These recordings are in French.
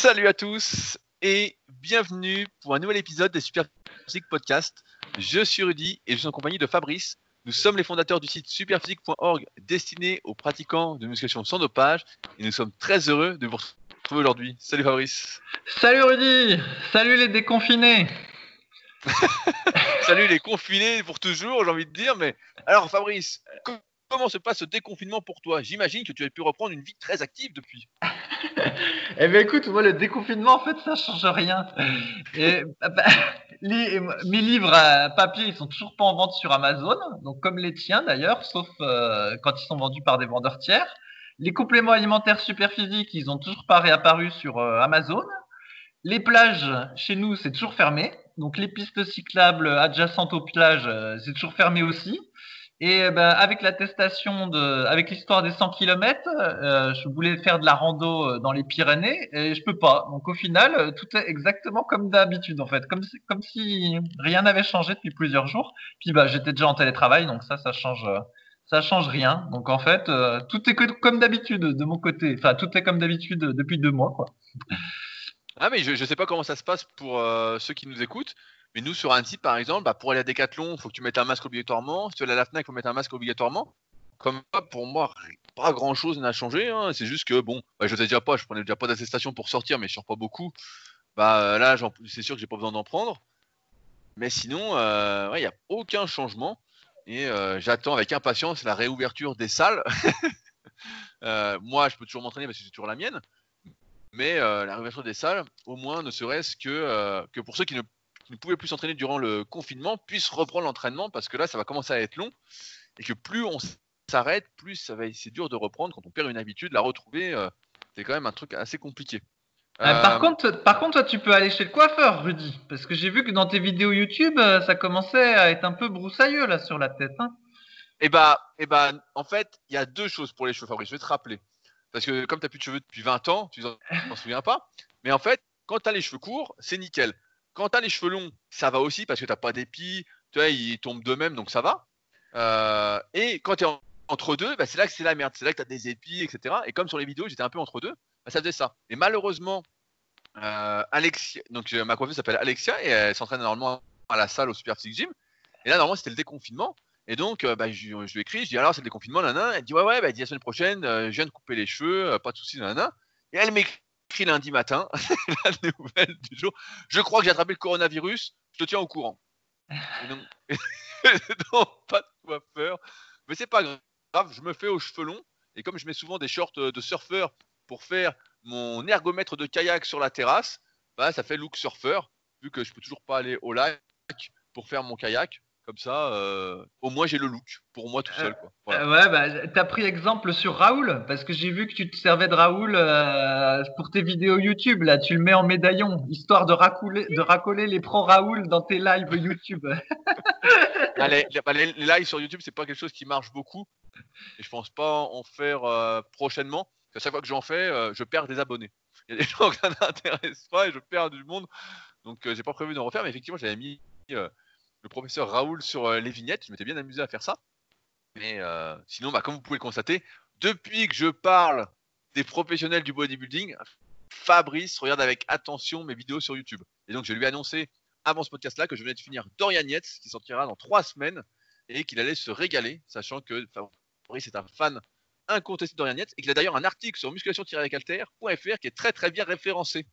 Salut à tous et bienvenue pour un nouvel épisode des Super Physique Podcast. Je suis Rudy et je suis en compagnie de Fabrice. Nous sommes les fondateurs du site superphysique.org destiné aux pratiquants de musculation sans dopage et nous sommes très heureux de vous retrouver aujourd'hui. Salut Fabrice. Salut Rudy. Salut les déconfinés. Salut les confinés pour toujours, j'ai envie de dire. Mais alors Fabrice, comment se passe ce déconfinement pour toi? J'imagine que tu as pu reprendre une vie très active depuis. eh bien écoute, moi le déconfinement en fait ça change rien. Bah, mes livres à papier ils sont toujours pas en vente sur Amazon, donc comme les tiens d'ailleurs, sauf euh, quand ils sont vendus par des vendeurs tiers. Les compléments alimentaires super physiques ils ont toujours pas réapparu sur euh, Amazon. Les plages chez nous c'est toujours fermé, donc les pistes cyclables adjacentes aux plages euh, c'est toujours fermé aussi. Et ben, avec l'attestation de, avec l'histoire des 100 km, euh, je voulais faire de la rando euh, dans les Pyrénées et je peux pas. Donc au final, tout est exactement comme d'habitude en fait, comme si, rien n'avait changé depuis plusieurs jours. Puis bah j'étais déjà en télétravail, donc ça, ça change, ça change rien. Donc en fait, tout est comme d'habitude de mon côté. Enfin, tout est comme d'habitude depuis deux mois quoi. Ah mais je, je sais pas comment ça se passe pour ceux qui nous écoutent. Mais nous, sur site, par exemple, bah, pour aller à Decathlon, il faut que tu mettes un masque obligatoirement. Si tu vas à la FNAC, il faut mettre un masque obligatoirement. Comme pour moi, pas grand chose n'a changé. Hein. C'est juste que, bon, bah, je ne déjà pas, je prenais déjà pas d'attestation pour sortir, mais je sors pas beaucoup. Bah, euh, là, c'est sûr que j'ai pas besoin d'en prendre. Mais sinon, euh, il n'y a aucun changement. Et euh, j'attends avec impatience la réouverture des salles. moi, je peux toujours m'entraîner parce que c'est toujours la mienne. Mais la réouverture des salles, au moins, ne serait-ce que, que pour ceux qui ne ne pouvaient plus s'entraîner durant le confinement puissent reprendre l'entraînement parce que là, ça va commencer à être long et que plus on s'arrête, plus ça va c'est dur de reprendre quand on perd une habitude, la retrouver, euh, c'est quand même un truc assez compliqué. Euh, par, contre, par contre, toi, tu peux aller chez le coiffeur, Rudy, parce que j'ai vu que dans tes vidéos YouTube, euh, ça commençait à être un peu broussailleux là sur la tête. Hein. Eh bah, eh bah, en fait, il y a deux choses pour les cheveux, Fabrice. Je vais te rappeler, parce que comme tu n'as plus de cheveux depuis 20 ans, tu t'en souviens pas. Mais en fait, quand tu as les cheveux courts, c'est nickel. Quand tu as les cheveux longs, ça va aussi parce que tu n'as pas d'épis, tu vois, ils tombent d'eux-mêmes, donc ça va. Euh, et quand tu es entre deux, bah, c'est là que c'est la merde. C'est là que tu as des épis, etc. Et comme sur les vidéos, j'étais un peu entre deux, bah, ça faisait ça. Et malheureusement, euh, Alexia, donc ma coiffeuse s'appelle Alexia et elle s'entraîne normalement à la salle au Super Physique Gym. Et là, normalement, c'était le déconfinement. Et donc, euh, bah, je, lui écris, je dis alors, c'est le déconfinement, nana. Elle dit, ouais, ouais, bah, dit la semaine prochaine, je viens de couper les cheveux, pas de soucis, nana. Et elle m'écrit lundi matin, la nouvelle du jour. Je crois que j'ai attrapé le coronavirus, je te tiens au courant. Donc, pas de coiffeur. Mais c'est pas grave, je me fais aux cheveux longs. Et comme je mets souvent des shorts de surfeur pour faire mon ergomètre de kayak sur la terrasse, bah, ça fait look surfeur, vu que je peux toujours pas aller au lac pour faire mon kayak. Comme ça, euh, au moins j'ai le look pour moi tout seul. Quoi. Euh, ouais, bah, t'as pris exemple sur Raoul parce que j'ai vu que tu te servais de Raoul euh, pour tes vidéos YouTube. Là, tu le mets en médaillon histoire de, racoler, de racoler les pros Raoul dans tes lives YouTube. Ah, les, lives sur YouTube, c'est pas quelque chose qui marche beaucoup et je pense pas en faire prochainement. À chaque fois que j'en fais, je perds des abonnés. Il y a des gens qui n'intéressent pas et je perds du monde. Donc, j'ai pas prévu d'en refaire, mais effectivement, j'avais mis professeur Raoul sur euh, les vignettes. Je m'étais bien amusé à faire ça. Mais euh, sinon, bah, comme vous pouvez le constater, depuis que je parle des professionnels du bodybuilding, Fabrice regarde avec attention mes vidéos sur YouTube. Et donc, je lui ai annoncé avant ce podcast-là que je venais de finir Dorian Yates, qui sortira dans trois semaines, et qu'il allait se régaler, sachant que Fabrice est un fan incontesté de Dorian Yates, et qu'il a d'ailleurs un article sur musculation-calter.fr qui est très très bien référencé.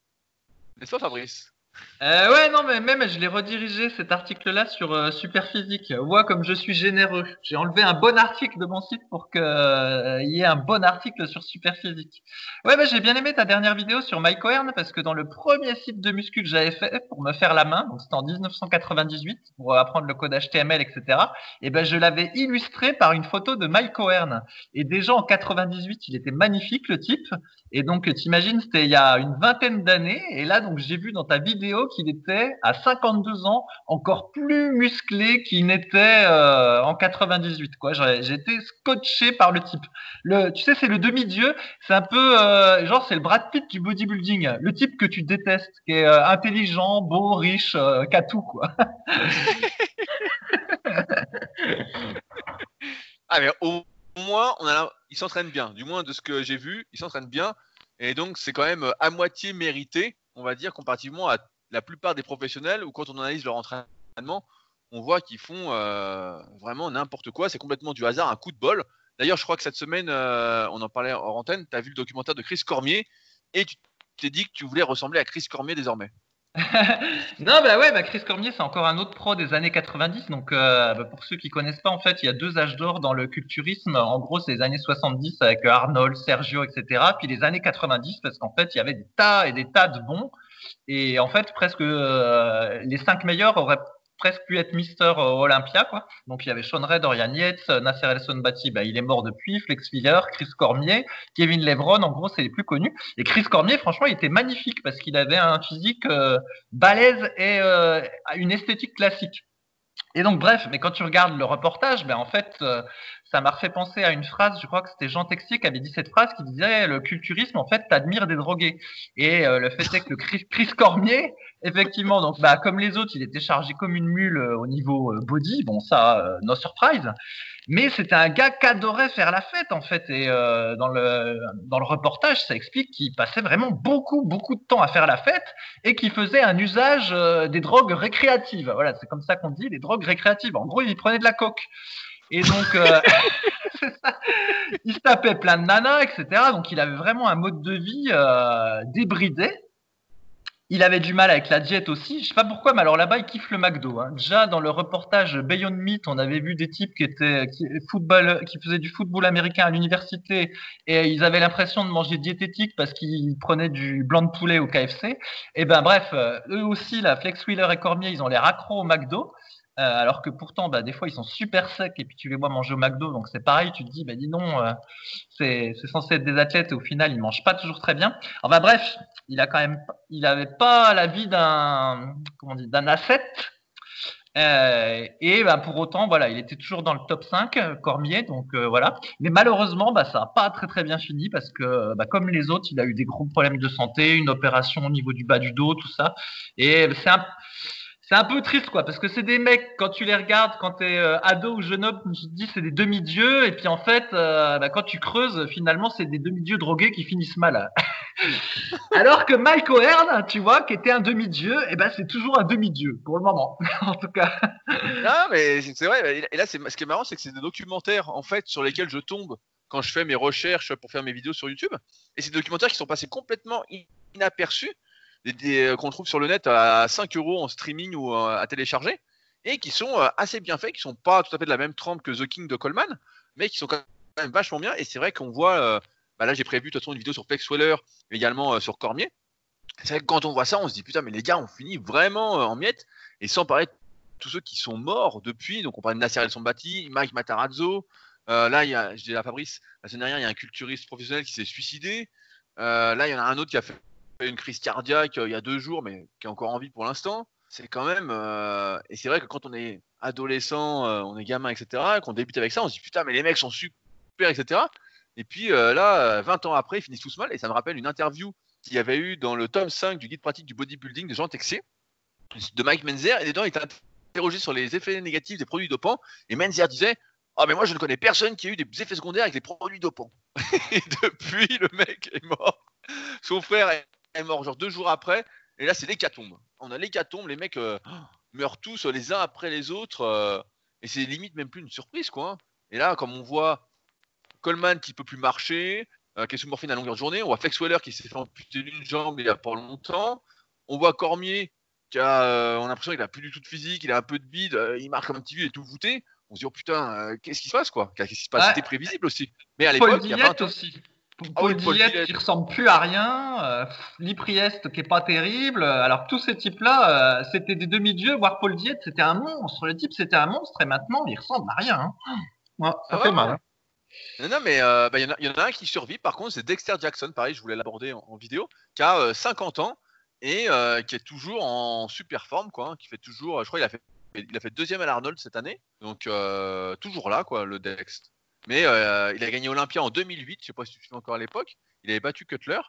N'est-ce pas, Fabrice? Euh, ouais, non, mais même je l'ai redirigé cet article-là sur euh, Superphysique. Vois comme je suis généreux. J'ai enlevé un bon article de mon site pour qu'il euh, y ait un bon article sur Superphysique. Ouais, bah, j'ai bien aimé ta dernière vidéo sur Mike O'Hearn parce que dans le premier site de muscu que j'avais fait pour me faire la main, donc c'était en 1998 pour apprendre le code HTML, etc. Et ben je l'avais illustré par une photo de Mike O'Hearn. Et déjà en 98, il était magnifique le type. Et donc t'imagines, c'était il y a une vingtaine d'années. Et là, donc j'ai vu dans ta vidéo qu'il était à 52 ans encore plus musclé qu'il n'était euh, en 98. Quoi, j'étais scotché par le type. Le, tu sais, c'est le demi-dieu. C'est un peu euh, genre c'est le Brad Pitt du bodybuilding. Le type que tu détestes, qui est euh, intelligent, beau, riche, qu'a tout quoi. ah mais au moins on a, il s'entraîne bien. Du moins de ce que j'ai vu, il s'entraîne bien. Et donc, c'est quand même à moitié mérité, on va dire, comparativement à la plupart des professionnels où quand on analyse leur entraînement, on voit qu'ils font euh, vraiment n'importe quoi. C'est complètement du hasard, un coup de bol. D'ailleurs, je crois que cette semaine, euh, on en parlait hors antenne, tu as vu le documentaire de Chris Cormier et tu t'es dit que tu voulais ressembler à Chris Cormier désormais. non, bah ouais, bah Chris Cormier, c'est encore un autre pro des années 90. Donc, euh, bah pour ceux qui connaissent pas, en fait, il y a deux âges d'or dans le culturisme. En gros, c'est les années 70 avec Arnold, Sergio, etc. Puis les années 90, parce qu'en fait, il y avait des tas et des tas de bons. Et en fait, presque euh, les cinq meilleurs auraient presque pu être Mister Olympia, quoi. Donc il y avait Sean Red, Dorian Yates, Nasser El Sonbati, bah, il est mort depuis, Flex Wheeler, Chris Cormier, Kevin Lebron, en gros c'est les plus connus. Et Chris Cormier, franchement, il était magnifique parce qu'il avait un physique euh, balèze et euh, une esthétique classique. Et donc bref, mais quand tu regardes le reportage, ben en fait, euh, ça m'a fait penser à une phrase, je crois que c'était Jean Texier qui avait dit cette phrase qui disait le culturisme en fait t'admires des drogués. Et euh, le fait est que Chris, Cormier, effectivement, donc bah comme les autres, il était chargé comme une mule euh, au niveau euh, body, bon ça, no surprise. Mais c'était un gars qui adorait faire la fête en fait. Et dans le dans le reportage, ça explique qu'il passait vraiment beaucoup beaucoup de temps à faire la fête et qu'il faisait un usage des drogues récréatives. Voilà, c'est comme ça qu'on dit, les drogues récréatives. En gros, il prenait de la coke. Et donc, euh, il se tapait plein de nanas, etc. Donc, il avait vraiment un mode de vie euh, débridé. Il avait du mal avec la diète aussi. Je sais pas pourquoi, mais alors là-bas, il kiffe le McDo. Hein. Déjà, dans le reportage Beyond Meat, on avait vu des types qui étaient football, qui faisaient du football américain à l'université et ils avaient l'impression de manger diététique parce qu'ils prenaient du blanc de poulet au KFC. Et ben bref, euh, eux aussi, la Flex Wheeler et Cormier, ils ont les accros au McDo. Euh, alors que pourtant, bah, des fois, ils sont super secs et puis tu les vois manger au McDo, donc c'est pareil. Tu te dis, bah, dis non, euh, c'est censé être des athlètes et au final, ils mangent pas toujours très bien. Enfin bref, il a quand même, il avait pas la vie d'un, comment dit, d'un asset. Euh, et bah, pour autant, voilà, il était toujours dans le top 5, Cormier, donc voilà. Mais malheureusement, bah, ça n'a pas très très bien fini parce que, bah, comme les autres, il a eu des gros problèmes de santé, une opération au niveau du bas du dos, tout ça. Et c'est un, c'est un peu triste quoi parce que c'est des mecs quand tu les regardes quand tu es euh, ado ou jeune homme tu te dis c'est des demi-dieux et puis en fait euh, bah, quand tu creuses finalement c'est des demi-dieux drogués qui finissent mal. Alors que Mike O'Hearn tu vois qui était un demi-dieu eh ben c'est toujours un demi-dieu pour le moment en tout cas. Non mais c'est vrai et là c'est ce qui est marrant c'est que c'est des documentaires en fait sur lesquels je tombe quand je fais mes recherches pour faire mes vidéos sur YouTube et ces documentaires qui sont passés complètement inaperçus euh, qu'on trouve sur le net à 5 euros en streaming ou euh, à télécharger et qui sont euh, assez bien faits, qui sont pas tout à fait de la même trempe que The King de Coleman, mais qui sont quand même vachement bien. Et c'est vrai qu'on voit, bah là j'ai prévu de toute façon une vidéo sur Flex Weller, mais également sur Cormier. C'est vrai que quand on voit ça, on se dit putain, mais les gars, on finit vraiment en miettes. Et sans parler de tous ceux qui sont morts depuis, donc on parle de Nasser El Sombati, Mike Matarazzo. là, il y a, je dis à Fabrice, la semaine dernière, il y a un culturiste professionnel qui s'est suicidé. là, il y en a un autre qui a fait une crise cardiaque euh, il y a deux jours, mais qui est encore en vie pour l'instant. C'est quand même. Euh, et c'est vrai que quand on est adolescent, euh, on est gamin, etc., qu'on débute avec ça, on se dit putain, mais les mecs sont super, etc. Et puis là, 20 ans après, ils finissent tous mal. Et ça me rappelle une interview qu'il y avait eu dans le tome 5 du guide pratique du bodybuilding de Jean Texier, de Mike Menzer. Et dedans, il était interrogé sur les effets négatifs des produits dopants. Et Menzer disait Ah, oh, mais moi, je ne connais personne qui a eu des effets secondaires avec les produits dopants. et depuis, le mec est mort. Son frère est mort genre deux jours après. Et là, c'est l'hécatombe. On a l'hécatombe, les mecs euh, meurent tous les uns après les autres. Euh, et c'est limite même plus une surprise, quoi. Hein. Et là, comme on voit Coleman qui peut plus marcher, euh, qui est sous morphine à longueur de journée, on voit Flex Weller qui s'est fait amputer d'une jambe il y a pas longtemps. On voit Cormier qui a, on a l'impression qu'il a plus du tout de physique, il a un peu de bide, il marche comme un petit vieux, il est tout voûté. On se dit, oh putain, qu'est-ce qui se passe, quoi? Qu'est-ce qui se passe? C'était prévisible aussi. Mais à l'époque, il y a 20 aussi. Ah Paul, Diet qui ressemble plus à rien, euh, Lipriest qui est pas terrible. Alors tous ces types-là, euh, c'était des demi-dieux, voire Paul Diet, c'était un monstre. Le type, c'était un monstre et maintenant, il ressemble à rien. Hein. ça ah fait mal. Hein. Non, mais euh, bah, il y, en a un qui survit, par contre, c'est Dexter Jackson, pareil, je voulais l'aborder en, vidéo, qui a 50 ans et qui est toujours en super forme, quoi, hein, qui fait toujours, je crois qu'il a fait, il a fait deuxième à l'Arnold cette année, donc toujours là, quoi, le Dexter. Mais euh, il a gagné Olympia en 2008, je sais pas si tu souviens encore à l'époque. Il avait battu Cutler.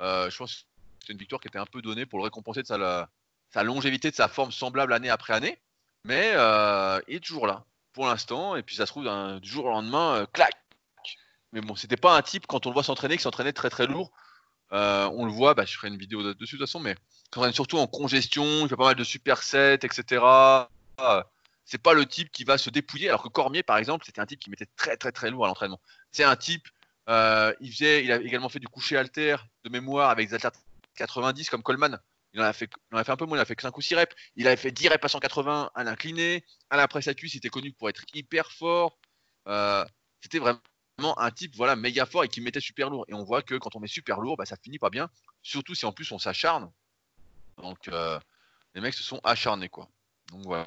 Euh, je pense que c'était une victoire qui était un peu donnée pour le récompenser de sa, longévité, de sa forme semblable année après année. Mais euh, il est toujours là pour l'instant. Et puis ça se trouve du jour au lendemain, clac. Mais bon, c'était pas un type quand on le voit s'entraîner qui s'entraînait très très lourd. On le voit, bah, je ferai une vidéo dessus de toute façon, mais quand surtout en congestion, il fait pas mal de supersets, etc. c'est pas le type qui va se dépouiller, alors que Cormier, par exemple, c'était un type qui mettait très très très lourd à l'entraînement. C'est un type, euh, il, faisait, il a également fait du coucher alter de mémoire avec des haltères 90 comme Coleman. Il en, a fait, il en a fait un peu moins, il a fait que 5 ou 6 reps. Il avait fait 10 reps à 180 à l'incliné. À la presse à cuisse, il était connu pour être hyper fort. Euh, c'était vraiment un type voilà méga fort et qui mettait super lourd. Et on voit que quand on met super lourd, bah, ça finit pas bien. Surtout si en plus on s'acharne. Donc euh, les mecs se sont acharnés quoi. Donc voilà.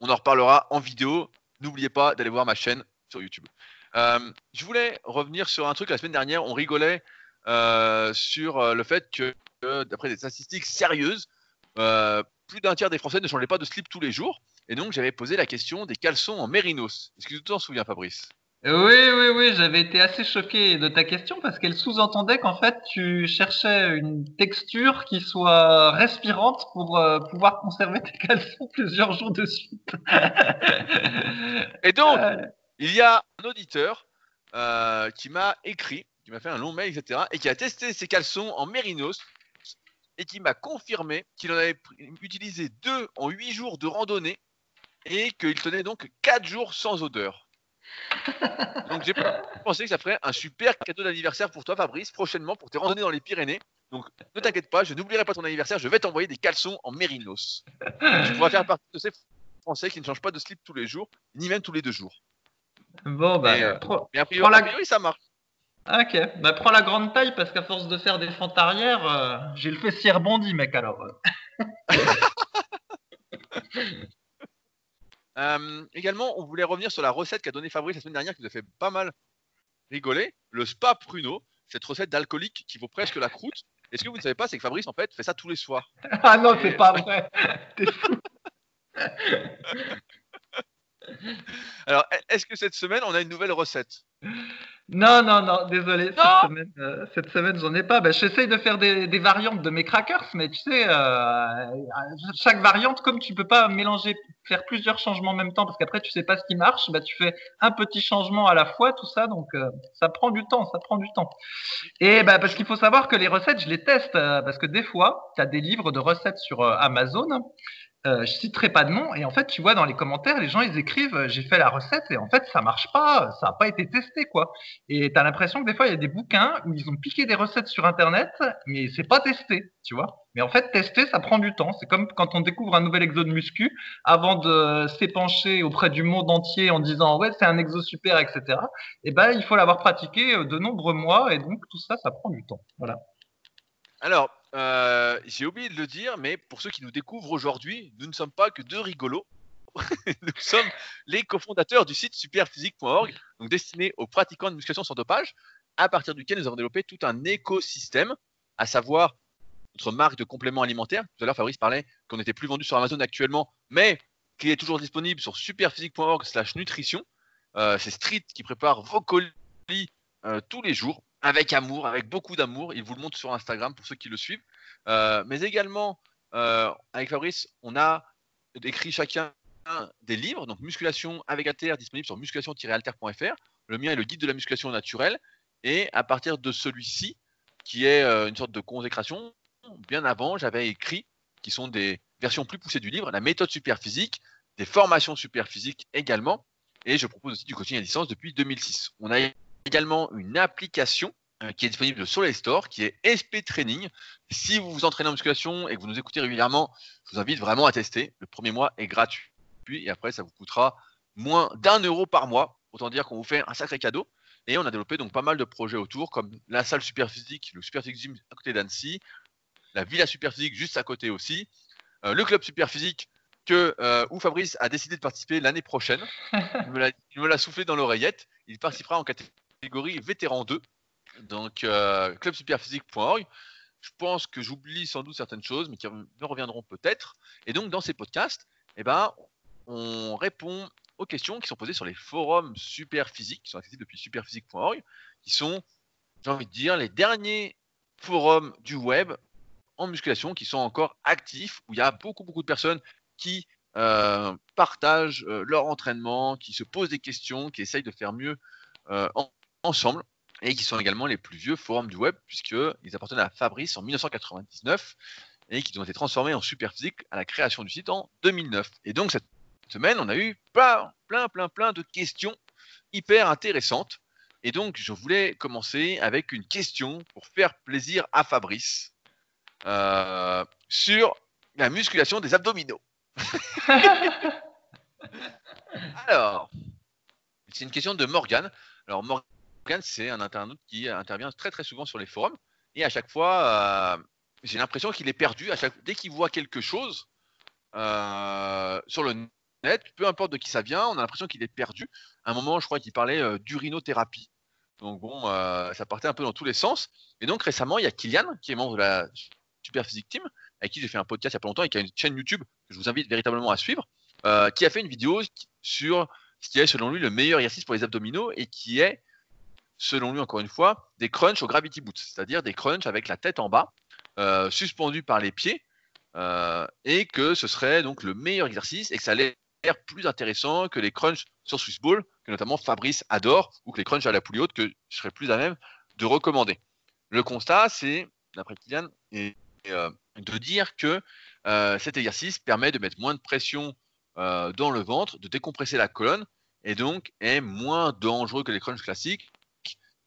On en reparlera en vidéo. N'oubliez pas d'aller voir ma chaîne sur YouTube. Euh, je voulais revenir sur un truc la semaine dernière. On rigolait sur le fait que d'après des statistiques sérieuses, euh, plus d'un tiers des Français ne changeaient pas de slip tous les jours. Et donc, j'avais posé la question des caleçons en mérinos. Est-ce que tu t'en souviens, Fabrice? Oui, oui, oui, j'avais été assez choqué de ta question parce qu'elle sous-entendait qu'en fait, tu cherchais une texture qui soit respirante pour euh, pouvoir conserver tes caleçons plusieurs jours de suite. et donc, euh. il y a un auditeur qui m'a écrit, qui m'a fait un long mail, etc., et qui a testé ses caleçons en mérinos et qui m'a confirmé qu'il en avait utilisé deux en huit jours de randonnée et qu'il tenait donc quatre jours sans odeur. Donc j'ai pensé que ça ferait un super cadeau d'anniversaire pour toi Fabrice prochainement pour tes randonnées dans les Pyrénées. Donc ne t'inquiète pas, je n'oublierai pas ton anniversaire, je vais t'envoyer des caleçons en mérinos. tu pourras faire partie de ces Français qui ne changent pas de slip tous les jours, ni même tous les deux jours. Bon bah, mais, euh, mais a priori ça marche. Ah, ok, bah prends la grande taille parce qu'à force de faire des fentes arrière, euh, j'ai le fessier rebondi, mec, alors. Euh, également, on voulait revenir sur la recette qu'a donnée Fabrice la semaine dernière qui nous a fait pas mal rigoler. Le spa pruneau, cette recette d'alcoolique qui vaut presque la croûte. Et ce que vous ne savez pas, c'est que Fabrice, en fait, fait ça tous les soirs. ah non, c'est pas vrai. T'es fou. Alors, est-ce que cette semaine, on a une nouvelle recette? Non, non, non, désolé. cette, semaine, euh, cette semaine, j'en ai pas. Ben, J'essaye de faire des, des, variantes de mes crackers, mais tu sais, euh, chaque variante, comme tu peux pas mélanger, faire plusieurs changements en même temps, parce qu'après tu sais pas ce qui marche, ben, tu fais un petit changement à la fois, tout ça, donc euh, ça prend du temps, ça prend du temps. Et ben, parce qu'il faut savoir que les recettes, je les teste, euh, parce que des fois, tu as des livres de recettes sur Amazon euh, je citerai pas de nom. Et en fait, tu vois dans les commentaires, les gens ils écrivent euh, j'ai fait la recette et en fait ça marche pas, ça n'a pas été testé quoi. Et tu as l'impression que des fois il y a des bouquins où ils ont piqué des recettes sur internet, mais c'est pas testé, tu vois. Mais en fait, tester ça prend du temps. C'est comme quand on découvre un nouvel exo de muscu, avant de s'épancher auprès du monde entier en disant ouais c'est un exo super, etc. Et eh ben il faut l'avoir pratiqué euh, de nombreux mois et donc tout ça ça prend du temps. Voilà. Alors, euh, j'ai oublié de le dire, mais pour ceux qui nous découvrent aujourd'hui, nous ne sommes pas que deux rigolos. nous sommes les cofondateurs du site superphysique.org, donc destiné aux pratiquants de musculation sans dopage, à partir duquel nous avons développé tout un écosystème, à savoir notre marque de compléments alimentaires. Tout à l'heure, Fabrice parlait qu'on n'était plus vendu sur Amazon actuellement, mais qu'il est toujours disponible sur superphysique.org/slash nutrition. Euh, c'est Street qui prépare vos colis euh, tous les jours avec amour, avec beaucoup d'amour. Il vous le montre sur Instagram pour ceux qui le suivent. Euh, mais également, euh, avec Fabrice, on a écrit chacun des livres, donc Musculation avec Alter, disponible sur musculation-alter.fr. Le mien est le guide de la musculation naturelle. Et à partir de celui-ci, qui est euh, une sorte de consécration, bien avant, j'avais écrit, qui sont des versions plus poussées du livre, la méthode super physique, des formations super physiques également. Et je propose aussi du coaching à distance depuis 2006. On a également une application euh, qui est disponible sur les stores, qui est SP Training. Si vous vous entraînez en musculation et que vous nous écoutez régulièrement, je vous invite vraiment à tester. Le premier mois est gratuit et après ça vous coûtera moins d'un euro par mois. Autant dire qu'on vous fait un sacré cadeau. Et on a développé donc pas mal de projets autour, comme la salle Superphysique, le Superphysique Gym à côté d'Annecy, la Villa Superphysique juste à côté aussi, euh, le club Superphysique que euh, où Fabrice a décidé de participer l'année prochaine. Il me l'a soufflé dans l'oreillette. Il participera en catégorie catégorie vétéran 2, donc euh, clubsuperphysique.org. Je pense que j'oublie sans doute certaines choses, mais qui me reviendront peut-être. Et donc, dans ces podcasts, eh ben, on répond aux questions qui sont posées sur les forums Superphysique, qui sont accessibles depuis superphysique.org, qui sont, j'ai envie de dire, les derniers forums du web en musculation qui sont encore actifs, où il y a beaucoup, beaucoup de personnes qui euh, partagent euh, leur entraînement, qui se posent des questions, qui essayent de faire mieux ensemble. et qui sont également les plus vieux forums du web, puisqu'ils appartenaient à Fabrice en 1999 et qui ont été transformés en Superphysique à la création du site en 2009. Et donc cette semaine, on a eu plein, plein, plein, plein de questions hyper intéressantes. Et donc je voulais commencer avec une question pour faire plaisir à Fabrice euh, sur la musculation des abdominaux. Alors, c'est une question de Morgan. Alors C'est un internaute qui intervient très très souvent sur les forums. Et à chaque fois, euh, j'ai l'impression qu'il est perdu. À chaque... Dès qu'il voit quelque chose euh, sur le net, peu importe de qui ça vient, on a l'impression qu'il est perdu. À un moment, je crois qu'il parlait euh, d'urinothérapie. Donc bon, ça partait un peu dans tous les sens. Et donc récemment, il y a Kylian, qui est membre de la Super Physique Team, avec qui j'ai fait un podcast il y a pas longtemps et qui a une chaîne YouTube que je vous invite véritablement à suivre, qui a fait une vidéo sur ce qui est selon lui le meilleur exercice pour les abdominaux et qui est selon lui, encore une fois, des crunchs au gravity boots, c'est-à-dire des crunchs avec la tête en bas, euh, suspendus par les pieds, euh, et que ce serait donc le meilleur exercice et que ça allait l'air plus intéressant que les crunchs sur Swiss Ball, que notamment Fabrice adore, ou que les crunchs à la poulie haute, que je serais plus à même de recommander. Le constat, c'est, d'après Kylian, euh, de dire que cet exercice permet de mettre moins de pression dans le ventre, de décompresser la colonne, et donc est moins dangereux que les crunchs classiques,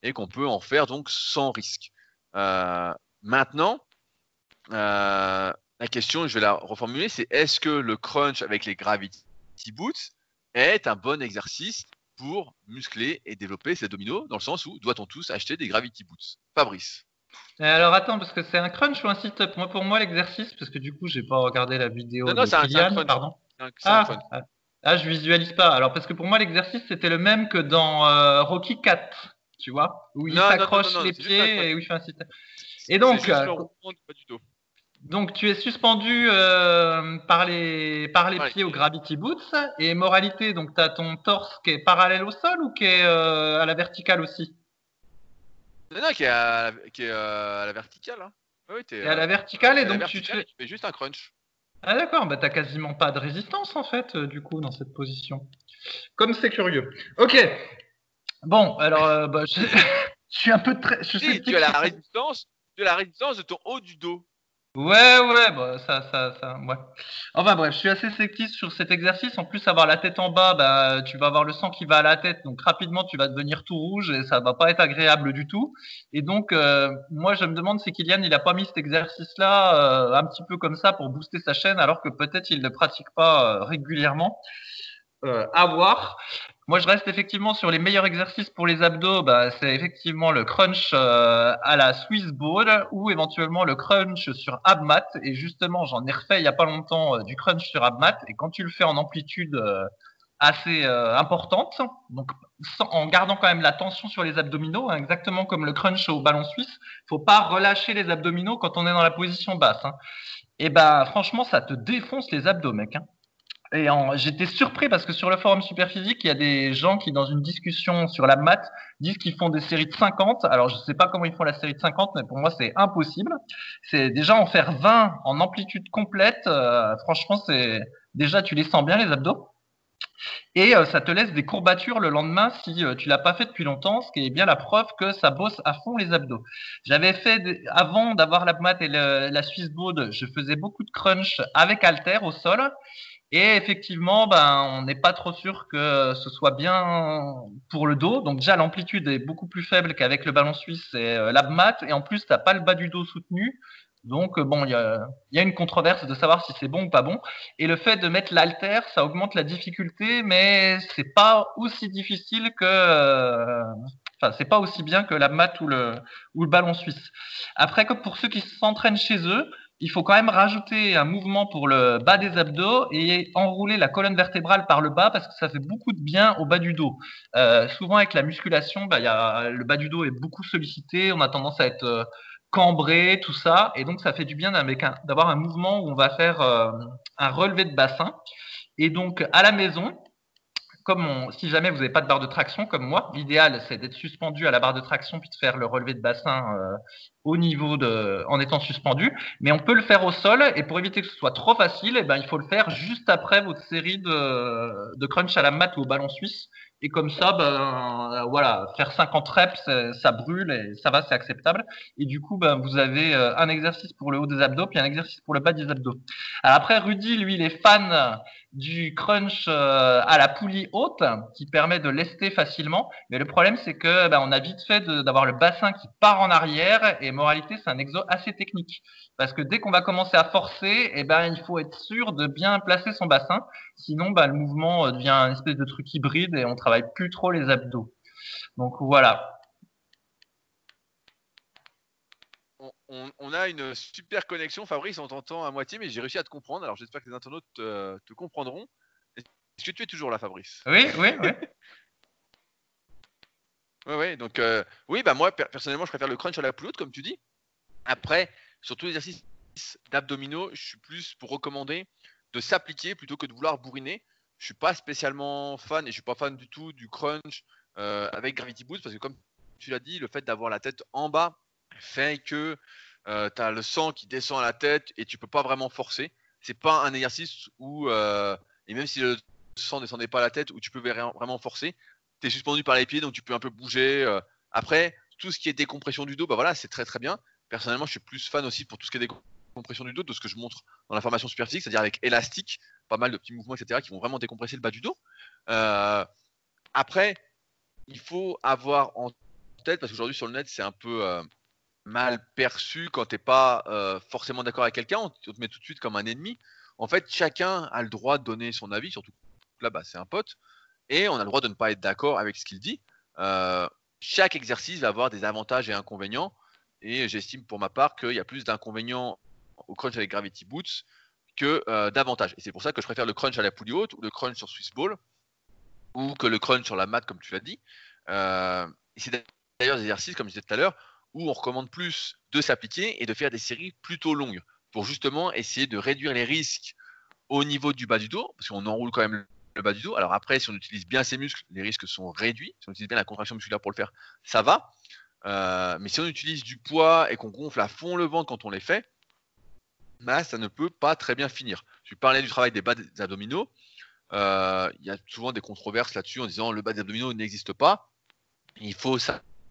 et qu'on peut en faire donc sans risque. Euh, maintenant, euh, la question, je vais la reformuler, c'est est-ce que le crunch avec les Gravity Boots est un bon exercice pour muscler et développer ses abdominaux, dans le sens où doit-on tous acheter des Gravity Boots? Fabrice euh, alors attends, parce que c'est un crunch ou un sit-up? Moi, pour moi, l'exercice, parce que du coup, j'ai pas regardé la vidéo. Non, non, c'est un, crunch. pardon. ah, ah, ah, je visualise pas. Alors, parce que pour moi, l'exercice, c'était le même que dans Rocky 4 tu vois, où il s'accroche les pieds et où il fait un système. Et donc, euh, donc tu es suspendu euh, par les, par les pieds au Gravity Boots et moralité, donc tu as ton torse qui est parallèle au sol ou qui est euh, à la verticale aussi? Non, non, qui est à, qui est, à la verticale. Hein. Oui, es, à la verticale et donc tu, fais... tu fais juste un crunch. Ah d'accord, bah t'as quasiment pas de résistance en fait du coup dans cette position. Comme c'est curieux. Ok, Bon, alors, euh, bah, je... suis un peu très. Je tu as la résistance, tu as la résistance de ton haut du dos. Ouais, ouais, bah, ça, ça, ça, ouais. Enfin bref, je suis assez sceptique sur cet exercice. En plus, avoir la tête en bas, bah, tu vas avoir le sang qui va à la tête, donc rapidement, tu vas devenir tout rouge et ça va pas être agréable du tout. Et donc, euh, moi, je me demande si Kylian, il a pas mis cet exercice-là euh, un petit peu comme ça pour booster sa chaîne, alors que peut-être il ne pratique pas régulièrement. à voir. Moi, je reste effectivement sur les meilleurs exercices pour les abdos. Bah, c'est effectivement le crunch euh, à la Swiss Ball ou éventuellement le crunch sur Abmat. Et justement, j'en ai refait il y a pas longtemps euh, du crunch sur Abmat. Et quand tu le fais en amplitude euh, assez importante, donc en gardant quand même la tension sur les abdominaux, hein, exactement comme le crunch au ballon suisse, faut pas relâcher les abdominaux quand on est dans la position basse. Hein. Et ben, franchement, ça te défonce les abdos, mec. Hein. Et j'étais surpris parce que sur le forum Superphysique, il y a des gens qui, dans une discussion sur la maths, disent qu'ils font des séries de 50. Alors, je ne sais pas comment ils font la série de 50, mais pour moi, c'est impossible. C'est déjà en faire 20 en amplitude complète. Euh, franchement, c'est déjà, tu les sens bien, les abdos. Et euh, ça te laisse des courbatures le lendemain si euh, tu l'as pas fait depuis longtemps, ce qui est bien la preuve que ça bosse à fond les abdos. J'avais fait, avant d'avoir la mat et la Swiss Board, je faisais beaucoup de crunch avec halter au sol. Et effectivement, ben, on n'est pas trop sûr que ce soit bien pour le dos. Donc déjà, l'amplitude est beaucoup plus faible qu'avec le ballon suisse et euh, l'abmat. Et en plus, tu n'as pas le bas du dos soutenu. Donc euh, bon, il y a, une controverse de savoir si c'est bon ou pas bon. Et le fait de mettre l'alter, ça augmente la difficulté, mais c'est pas aussi difficile que, euh, enfin c'est pas aussi bien que l'abmat ou le ou le ballon suisse. Après, comme pour ceux qui s'entraînent chez eux, il faut quand même rajouter un mouvement pour le bas des abdos et enrouler la colonne vertébrale par le bas parce que ça fait beaucoup de bien au bas du dos. Euh, souvent avec la musculation, bah, le bas du dos est beaucoup sollicité, on a tendance à être euh, cambré, tout ça, et donc ça fait du bien d'avoir un mouvement où on va faire euh, un relevé de bassin. Et donc à la maison, comme si jamais vous n'avez pas de barre de traction comme moi, l'idéal c'est d'être suspendu à la barre de traction puis de faire le relevé de bassin euh, au niveau de, en étant suspendu. Mais on peut le faire au sol et pour éviter que ce soit trop facile, eh ben, il faut le faire juste après votre série de, de crunch à la mat ou au ballon suisse Et comme ça, ben euh, voilà, faire 50 reps, ça brûle et ça va, c'est acceptable. Et du coup, ben vous avez euh, un exercice pour le haut des abdos, puis un exercice pour le bas des abdos. Alors après, Rudy, lui, il est fan du crunch euh, à la poulie haute, qui permet de lester facilement. Mais le problème, c'est que ben, on a vite fait d'avoir le bassin qui part en arrière. Et moralité, c'est un exo assez technique. Parce que dès qu'on va commencer à forcer, eh ben, il faut être sûr de bien placer son bassin. Sinon, ben, le mouvement devient un espèce de truc hybride et on travaille plus trop les abdos. Donc voilà. On, a une super connexion, Fabrice, on t'entend à moitié, mais j'ai réussi à te comprendre. Alors j'espère que les internautes te, comprendront. Est-ce que tu es toujours là, Fabrice? Oui, oui, oui. oui, oui. Donc, euh, oui, bah moi, personnellement, je préfère le crunch à la haute, comme tu dis. Après, sur tous les exercices d'abdominaux, je suis plus pour recommander de s'appliquer plutôt que de vouloir bourriner. Je suis pas spécialement fan et je suis pas fan du tout du crunch euh, avec Gravity Boost parce que comme tu l'as dit, le fait d'avoir la tête en bas fait que euh, tu as le sang qui descend à la tête et tu peux pas vraiment forcer. C'est pas un exercice où euh, et même si le sang descendait pas à la tête où tu peux vraiment forcer, tu es suspendu par les pieds donc tu peux un peu bouger. Après, tout ce qui est décompression du dos, bah voilà, c'est très très bien personnellement, je suis plus fan aussi pour tout ce qui est décompression du dos de ce que je montre dans la formation super physique, c'est-à-dire avec élastique, pas mal de petits mouvements, etc., qui vont vraiment décompresser le bas du dos. Euh, après, il faut avoir en tête, parce qu'aujourd'hui sur le net, c'est un peu euh, mal perçu quand tu n'es pas euh, forcément d'accord avec quelqu'un, on, te met tout de suite comme un ennemi. En fait, chacun a le droit de donner son avis, surtout là, bas c'est un pote, et on a le droit de ne pas être d'accord avec ce qu'il dit. chaque exercice va avoir des avantages et inconvénients. Et j'estime pour ma part qu'il y a plus d'inconvénients au crunch avec Gravity Boots que euh, d'avantages. Et c'est pour ça que je préfère le crunch à la poulie haute ou le crunch sur Swiss Ball ou que le crunch sur la mat, comme tu l'as dit. Euh, c'est d'ailleurs des exercices, comme je disais tout à l'heure, où on recommande plus de s'appliquer et de faire des séries plutôt longues pour justement essayer de réduire les risques au niveau du bas du dos, parce qu'on enroule quand même le bas du dos. Alors après, si on utilise bien ses muscles, les risques sont réduits. Si on utilise bien la contraction musculaire pour le faire, ça va. Euh, mais si on utilise du poids et qu'on gonfle à fond le ventre quand on les fait, bah, ça ne peut pas très bien finir. Tu parlais du travail des bas des abdominaux. Euh, il y a souvent des controverses là-dessus en disant le bas des abdominaux n'existe pas. Il faut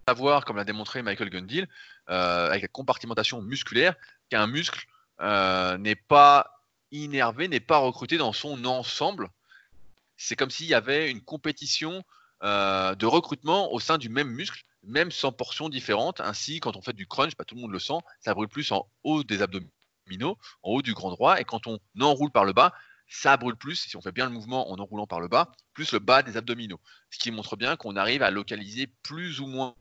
savoir, comme l'a démontré Michael Gundil, euh, avec la compartimentation musculaire, qu'un muscle n'est pas innervé, n'est pas recruté dans son ensemble. C'est comme s'il y avait une compétition de recrutement au sein du même muscle même sans portions différentes. Ainsi, quand on fait du crunch, bah, tout le monde le sent, ça brûle plus en haut des abdominaux, en haut du grand droit. Et quand on enroule par le bas, ça brûle plus, si on fait bien le mouvement en enroulant par le bas, plus le bas des abdominaux. Ce qui montre bien qu'on arrive à localiser plus ou moins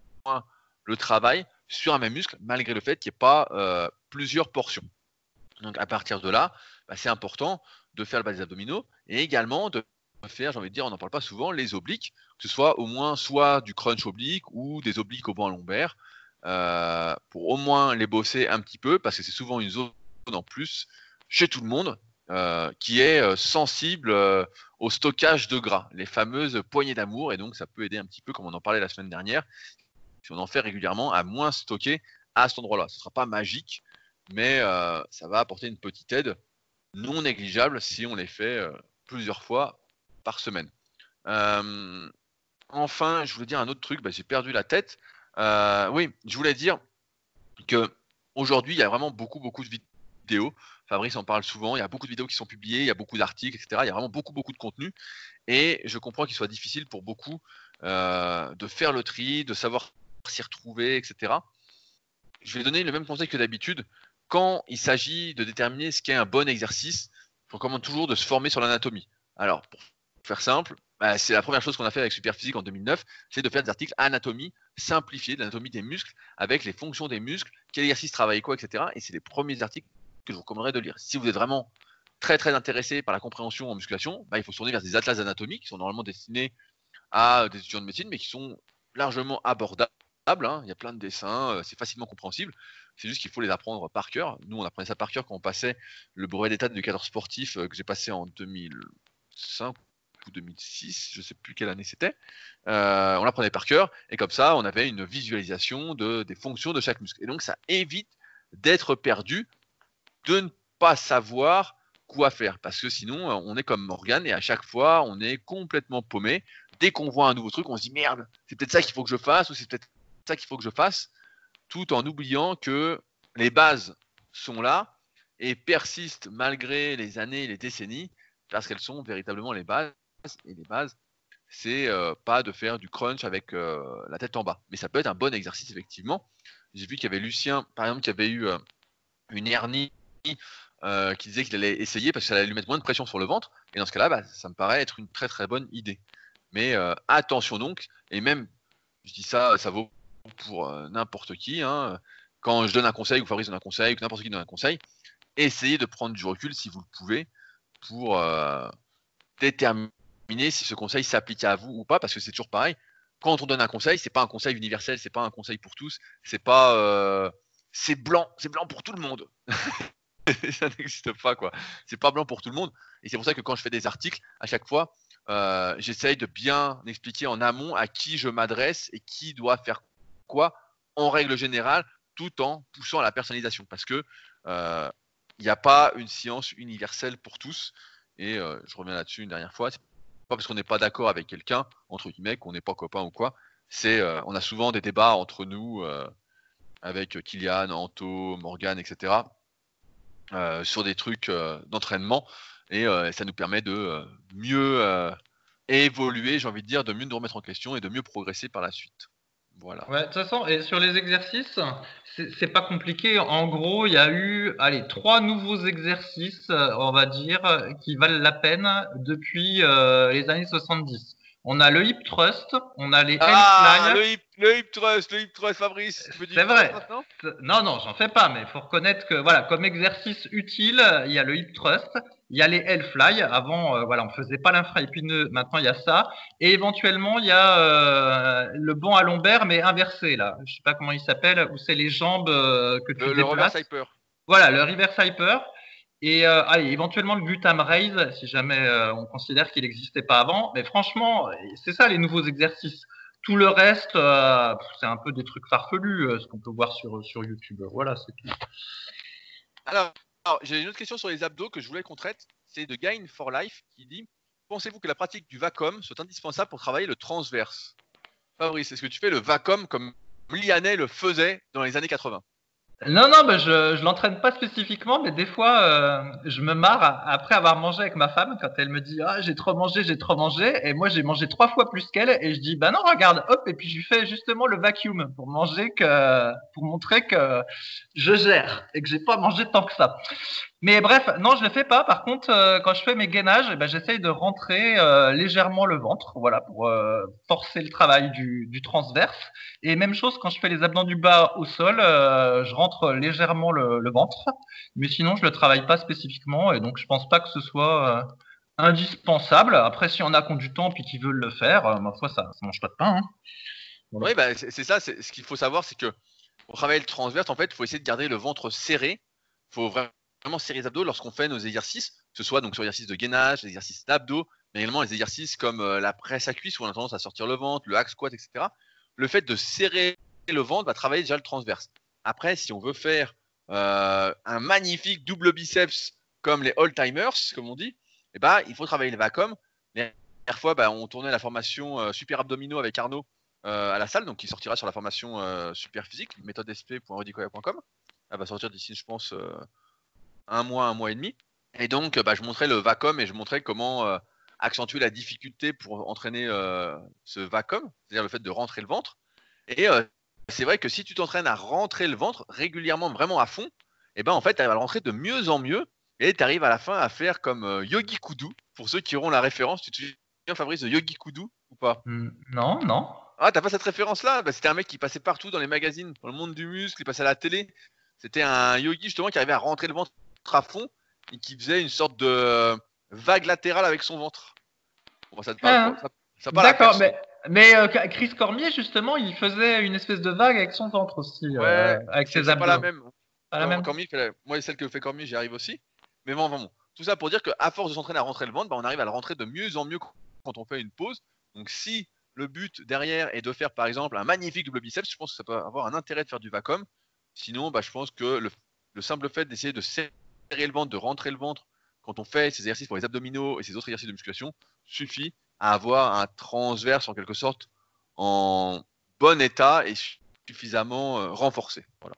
le travail sur un même muscle, malgré le fait qu'il n'y ait pas euh, plusieurs portions. Donc à partir de là, bah, c'est important de faire le bas des abdominaux et également de faire, j'ai envie de dire, on n'en parle pas souvent, les obliques, que ce soit au moins soit du crunch oblique ou des obliques au banc lombaire, euh, pour au moins les bosser un petit peu, parce que c'est souvent une zone en plus chez tout le monde euh, qui est sensible au stockage de gras, les fameuses poignées d'amour, et donc ça peut aider un petit peu, comme on en parlait la semaine dernière, si on en fait régulièrement, à moins stocker à cet endroit-là. Ce ne sera pas magique, mais ça va apporter une petite aide non négligeable si on les fait plusieurs fois par semaine. Euh, enfin, je voulais dire un autre truc, bah, j'ai perdu la tête. Euh, oui, je voulais dire que aujourd'hui, il y a vraiment beaucoup, beaucoup de vidéos. Fabrice en parle souvent. Il y a beaucoup de vidéos qui sont publiées, il y a beaucoup d'articles, etc. Il y a vraiment beaucoup, beaucoup de contenu. Et je comprends qu'il soit difficile pour beaucoup euh, de faire le tri, de savoir s'y retrouver, etc. Je vais donner le même conseil que d'habitude. Quand il s'agit de déterminer ce qu'est un bon exercice, il recommande toujours de se former sur l'anatomie. Alors, pour faire simple, bah, c'est la première chose qu'on a fait avec Superphysique en 2009, c'est de faire des articles anatomie simplifiés, l'anatomie des muscles, avec les fonctions des muscles, quel exercice travaille quoi, etc. Et c'est les premiers articles que je vous recommanderais de lire. Si vous êtes vraiment très très intéressé par la compréhension en musculation, bah, il faut se tourner vers des atlas d'anatomie qui sont normalement destinés à des étudiants de médecine, mais qui sont largement abordables. Hein. Il y a plein de dessins, euh, c'est facilement compréhensible. C'est juste qu'il faut les apprendre par cœur. Nous, on apprenait ça par cœur quand on passait le brevet d'état d'éducateur sportif euh, que j'ai passé en 2005 ou 2006, je ne sais plus quelle année c'était. Euh, on l'apprenait par cœur et comme ça, on avait une visualisation de, des fonctions de chaque muscle. Et donc, ça évite d'être perdu, de ne pas savoir quoi faire parce que sinon, on est comme Morgan et à chaque fois, on est complètement paumé. dès qu'on voit un nouveau truc, on se dit merde, c'est peut-être ça qu'il faut que je fasse ou c'est peut-être ça qu'il faut que je fasse, tout en oubliant que les bases sont là et persistent malgré les années et les décennies parce qu'elles sont véritablement les bases. Et les bases, c'est euh, pas de faire du crunch avec euh, la tête en bas. Mais ça peut être un bon exercice, effectivement. J'ai vu qu'il y avait Lucien, par exemple, qui avait eu euh, une hernie qui disait qu'il allait essayer parce que ça allait lui mettre moins de pression sur le ventre. Et dans ce cas-là, bah, ça me paraît être une très très bonne idée. Mais attention donc, et même, je dis ça, ça vaut pour n'importe qui. Hein, quand je donne un conseil, ou Fabrice donne un conseil, ou n'importe qui donne un conseil, essayez de prendre du recul si vous le pouvez pour déterminer si ce conseil s'applique à vous ou pas, parce que c'est toujours pareil. Quand on donne un conseil, c'est pas un conseil universel, c'est pas un conseil pour tous, c'est pas euh, c'est blanc, c'est blanc pour tout le monde. ça n'existe pas quoi. C'est pas blanc pour tout le monde. Et c'est pour ça que quand je fais des articles, à chaque fois, euh, j'essaye de bien expliquer en amont à qui je m'adresse et qui doit faire quoi en règle générale, tout en poussant à la personnalisation, parce que euh, il n'y a pas une science universelle pour tous. Et je reviens là-dessus une dernière fois, pas parce qu'on n'est pas d'accord avec quelqu'un, entre guillemets, qu'on n'est pas copain ou quoi. C'est, euh, on a souvent des débats entre nous, euh, avec Kylian, Anto, Morgan, etc., euh, sur des trucs d'entraînement. Et ça nous permet de mieux évoluer, j'ai envie de dire, de mieux nous remettre en question et de mieux progresser par la suite. Voilà. Ouais, de toute façon, et sur les exercices, c'est pas compliqué. En gros, il y a eu, allez, trois nouveaux exercices, on va dire, qui valent la peine depuis euh, les années 70. On a le hip thrust, on a les ah, le hip, le hip thrust, le hip thrust, Fabrice. C'est vrai. Non, non, j'en fais pas, mais il faut reconnaître que voilà, comme exercice utile, il y a le hip thrust, il y a les L-fly. Avant, euh, voilà, on faisait pas l'infra-épineux. Maintenant, il y a ça. Et éventuellement, il y a euh, le banc à lombaire, mais inversé là. Je sais pas comment il s'appelle, où c'est les jambes euh, que tu le, le reverse hyper. Voilà, le reverse hyper. Et allez, éventuellement le butam raise, si jamais on considère qu'il n'existait pas avant. Mais franchement, c'est ça les nouveaux exercices. Tout le reste, c'est un peu des trucs farfelus, ce qu'on peut voir sur, sur YouTube. Voilà, c'est tout. Alors, alors, j'ai une autre question sur les abdos que je voulais qu'on traite. C'est de Gain for Life qui dit Pensez-vous que la pratique du VACOM soit indispensable pour travailler le transverse? Fabrice, est-ce que tu fais le VACOM comme Lianet le faisait dans les années 80 non, non, bah, je je l'entraîne pas spécifiquement, mais des fois, euh, je me marre après avoir mangé avec ma femme quand elle me dit ah j'ai trop mangé, j'ai trop mangé, et moi j'ai mangé trois fois plus qu'elle, et je dis bah non regarde, hop, et puis je lui fais justement le vacuum pour manger que pour montrer que je gère et que j'ai pas mangé tant que ça. Mais bref, non, je le fais pas. Par contre, euh, quand je fais mes gainages, eh ben, j'essaye de rentrer euh, légèrement le ventre, voilà, pour euh, forcer le travail du, transverse. Et même chose quand je fais les abdos du bas au sol, je rentre légèrement le, ventre. Mais sinon, je le travaille pas spécifiquement, et donc je pense pas que ce soit indispensable. Après, si on a qui du temps puis qui veulent le faire, ma foi, ça, ça mange pas de pain. Hein. Oui, bah, c'est ça. Ce qu'il faut savoir, c'est que pour travailler le transverse, en fait, il faut essayer de garder le ventre serré. Il faut vraiment vraiment les abdos lorsqu'on fait nos exercices, que ce soit donc sur l'exercice de gainage, les exercices d'abdos, mais également les exercices comme euh, la presse à cuisse où on a tendance à sortir le ventre, le hack squat, etc. Le fait de serrer le ventre va travailler déjà le transverse. Après, si on veut faire euh, un magnifique double biceps comme les all-timers, comme on dit, eh ben, il faut travailler le vacom. La dernière fois, bah, on tournait la formation euh, super abdominaux avec Arnaud à la salle, donc qui sortira sur la formation super physique, méthode sp.redicoya.com. Elle va sortir d'ici, je pense, un mois, un mois et demi. Et donc, bah, je montrais le VACOM et je montrais comment euh, accentuer la difficulté pour entraîner euh, ce VACOM, c'est-à-dire le fait de rentrer le ventre. Et euh, c'est vrai que si tu t'entraînes à rentrer le ventre régulièrement, vraiment à fond, et eh ben en fait, tu à le rentrer de mieux en mieux et tu arrives à la fin à faire comme Yogi Kudu. Pour ceux qui auront la référence, tu te souviens, Fabrice, de Yogi Kudu ou pas? Mmh, Non, non. Ah, t'as pas cette référence-là? Bah, C'était un mec qui passait partout dans les magazines, dans le monde du muscle, il passait à la télé. C'était un yogi justement qui arrivait à rentrer le ventre à fond et qui faisait une sorte de vague latérale avec son ventre. ça ah. D'accord, mais, mais euh, Chris Cormier, justement, il faisait une espèce de vague avec son ventre aussi, euh, avec ses abdos. pas la même. la même. Cormier, moi, celle que fait Cormier, j'y arrive aussi. Mais bon, bon, tout ça pour dire qu'à force de s'entraîner à rentrer le ventre, bah, on arrive à le rentrer de mieux en mieux quand on fait une pause. Donc si le but derrière est de faire par exemple un magnifique double biceps, je pense que ça peut avoir un intérêt de faire du vacom. Sinon, bah, je pense que le, le simple fait d'essayer de serrer le ventre, de rentrer le ventre quand on fait ces exercices pour les abdominaux et ces autres exercices de musculation suffit à avoir un transverse en quelque sorte en bon état et suffisamment euh, renforcé. Voilà.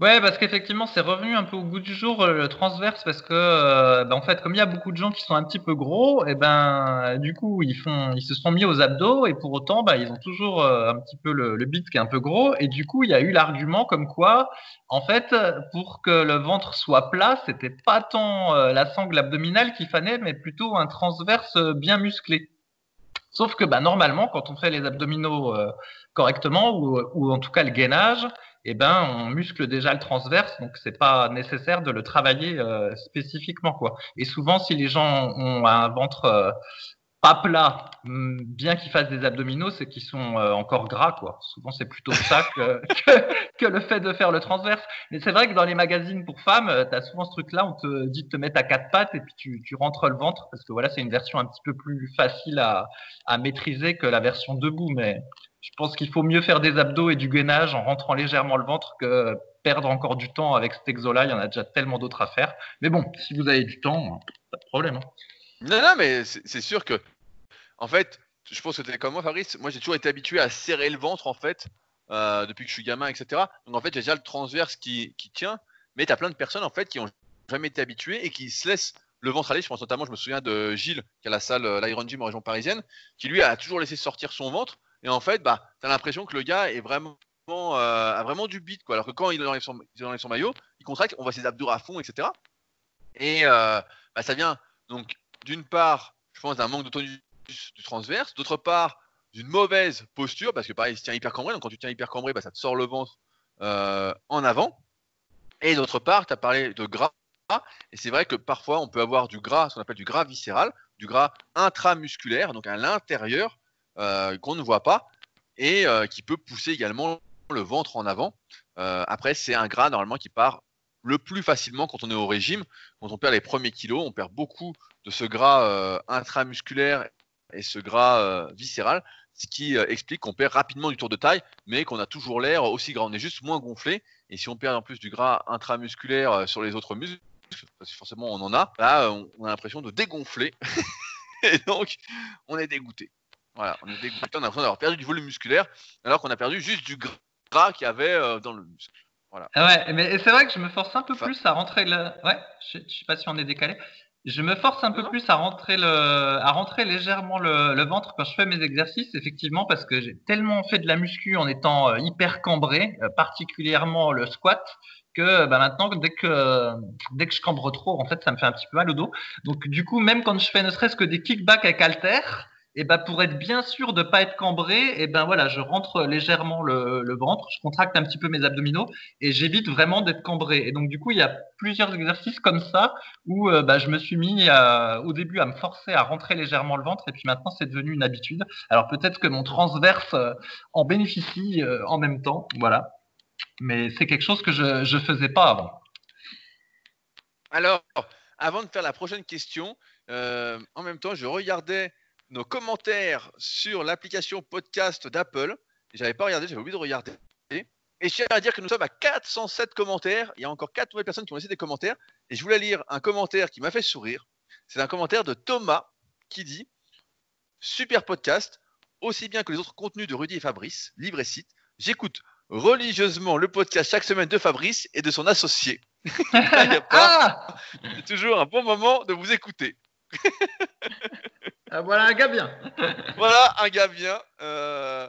Ouais, parce qu'effectivement, c'est revenu un peu au goût du jour euh, le transverse parce que, ben, en fait, comme il y a beaucoup de gens qui sont un petit peu gros, et ben, du coup, ils font, ils se sont mis aux abdos et pour autant, ben, ils ont toujours euh, un petit peu le, le bit qui est un peu gros et du coup, il y a eu l'argument comme quoi, en fait, pour que le ventre soit plat, c'était pas tant la sangle abdominale qu'il fallait, mais plutôt un transverse bien musclé. Sauf que, ben, normalement, quand on fait les abdominaux correctement ou, ou en tout cas le gainage, eh ben, on muscle déjà le transverse, donc c'est pas nécessaire de le travailler euh, spécifiquement, quoi. Et souvent, si les gens ont un ventre euh, pas plat, mm, bien qu'ils fassent des abdominaux, c'est qu'ils sont euh, encore gras, quoi. Souvent, c'est plutôt ça que, le fait de faire le transverse. Mais c'est vrai que dans les magazines pour femmes, tu as souvent ce truc-là, on te dit de te mettre à quatre pattes et puis tu, tu rentres le ventre, parce que voilà, c'est une version un petit peu plus facile à, à maîtriser que la version debout, mais je pense qu'il faut mieux faire des abdos et du gainage en rentrant légèrement le ventre que perdre encore du temps avec cet exo-là. Il y en a déjà tellement d'autres à faire. Mais bon, si vous avez du temps, pas de problème. Hein. Non, non, mais c'est sûr que, en fait, je pense que tu es comme moi, Fabrice. Moi, j'ai toujours été habitué à serrer le ventre, en fait, euh, depuis que je suis gamin, etc. Donc, en fait, j'ai déjà le transverse qui, tient. Mais tu as plein de personnes, en fait, qui ont jamais été habituées et qui se laissent le ventre aller. Je pense notamment, je me souviens de Gilles, qui a la salle, euh, l'Iron Gym en région parisienne, qui lui a toujours laissé sortir son ventre. Et en fait, bah, tu as l'impression que le gars euh, a vraiment du beat. Quoi. Alors que quand il enlève son, il enlève son maillot, il contracte, on voit ses abdos à fond, etc. Et euh, bah, ça vient donc d'une part, je pense, d'un manque de tonus du transverse, d'autre part, d'une mauvaise posture, parce que pareil, il se tient hyper cambré, donc quand tu tiens hyper cambré, bah, ça te sort le ventre euh, en avant. Et d'autre part, tu as parlé de gras, et c'est vrai que parfois on peut avoir du gras, ce qu'on appelle du gras viscéral, du gras intramusculaire, donc à l'intérieur, qu'on ne voit pas et euh, qui peut pousser également le ventre en avant. Euh, après, c'est un gras normalement qui part le plus facilement quand on est au régime. Quand on perd les premiers kilos, on perd beaucoup de ce gras intramusculaire et ce gras viscéral, ce qui explique qu'on perd rapidement du tour de taille, mais qu'on a toujours l'air aussi gras. On est juste moins gonflé. Et si on perd en plus du gras intramusculaire sur les autres muscles, parce que forcément on en a, là on a l'impression de dégonfler. et donc on est dégoûté. Voilà, on est dégoûté, on a l'impression d'avoir perdu du volume musculaire, alors qu'on a perdu juste du gras qu'il y avait euh, dans le muscle. Voilà. Ah ouais, mais c'est vrai que je me force un peu plus à rentrer le. Ouais, je, je sais pas si on est décalé. Je me force un peu plus à rentrer le, à rentrer légèrement le, le, ventre quand je fais mes exercices, effectivement, parce que j'ai tellement fait de la muscu en étant euh, hyper cambré, euh, particulièrement le squat, que bah, maintenant, dès que, dès que je cambre trop, en fait, ça me fait un petit peu mal au dos. Donc, du coup, même quand je fais ne serait-ce que des kickbacks avec halter, et ben pour être bien sûr de pas être cambré, et ben voilà, je rentre légèrement le, ventre, je contracte un petit peu mes abdominaux et j'évite vraiment d'être cambré. Et donc du coup, il y a plusieurs exercices comme ça où euh, bah, je me suis mis au début à me forcer à rentrer légèrement le ventre et puis maintenant c'est devenu une habitude. Alors peut-être que mon transverse euh, en bénéficie euh, en même temps, voilà. Mais c'est quelque chose que je je faisais pas avant. Alors, avant de faire la prochaine question, en même temps, je regardais nos commentaires sur l'application podcast d'Apple. J'avais pas regardé, j'avais oublié de regarder. Et je tiens à dire que nous sommes à 407 commentaires. Il y a encore 4 nouvelles personnes qui ont laissé des commentaires. Et je voulais lire un commentaire qui m'a fait sourire. C'est un commentaire de Thomas qui dit Super podcast, aussi bien que les autres contenus de Rudy et Fabrice, libre et site. J'écoute religieusement le podcast chaque semaine de Fabrice et de son associé. ah C'est toujours un bon moment de vous écouter. Ah, voilà un gars bien. voilà un gars bien. Euh,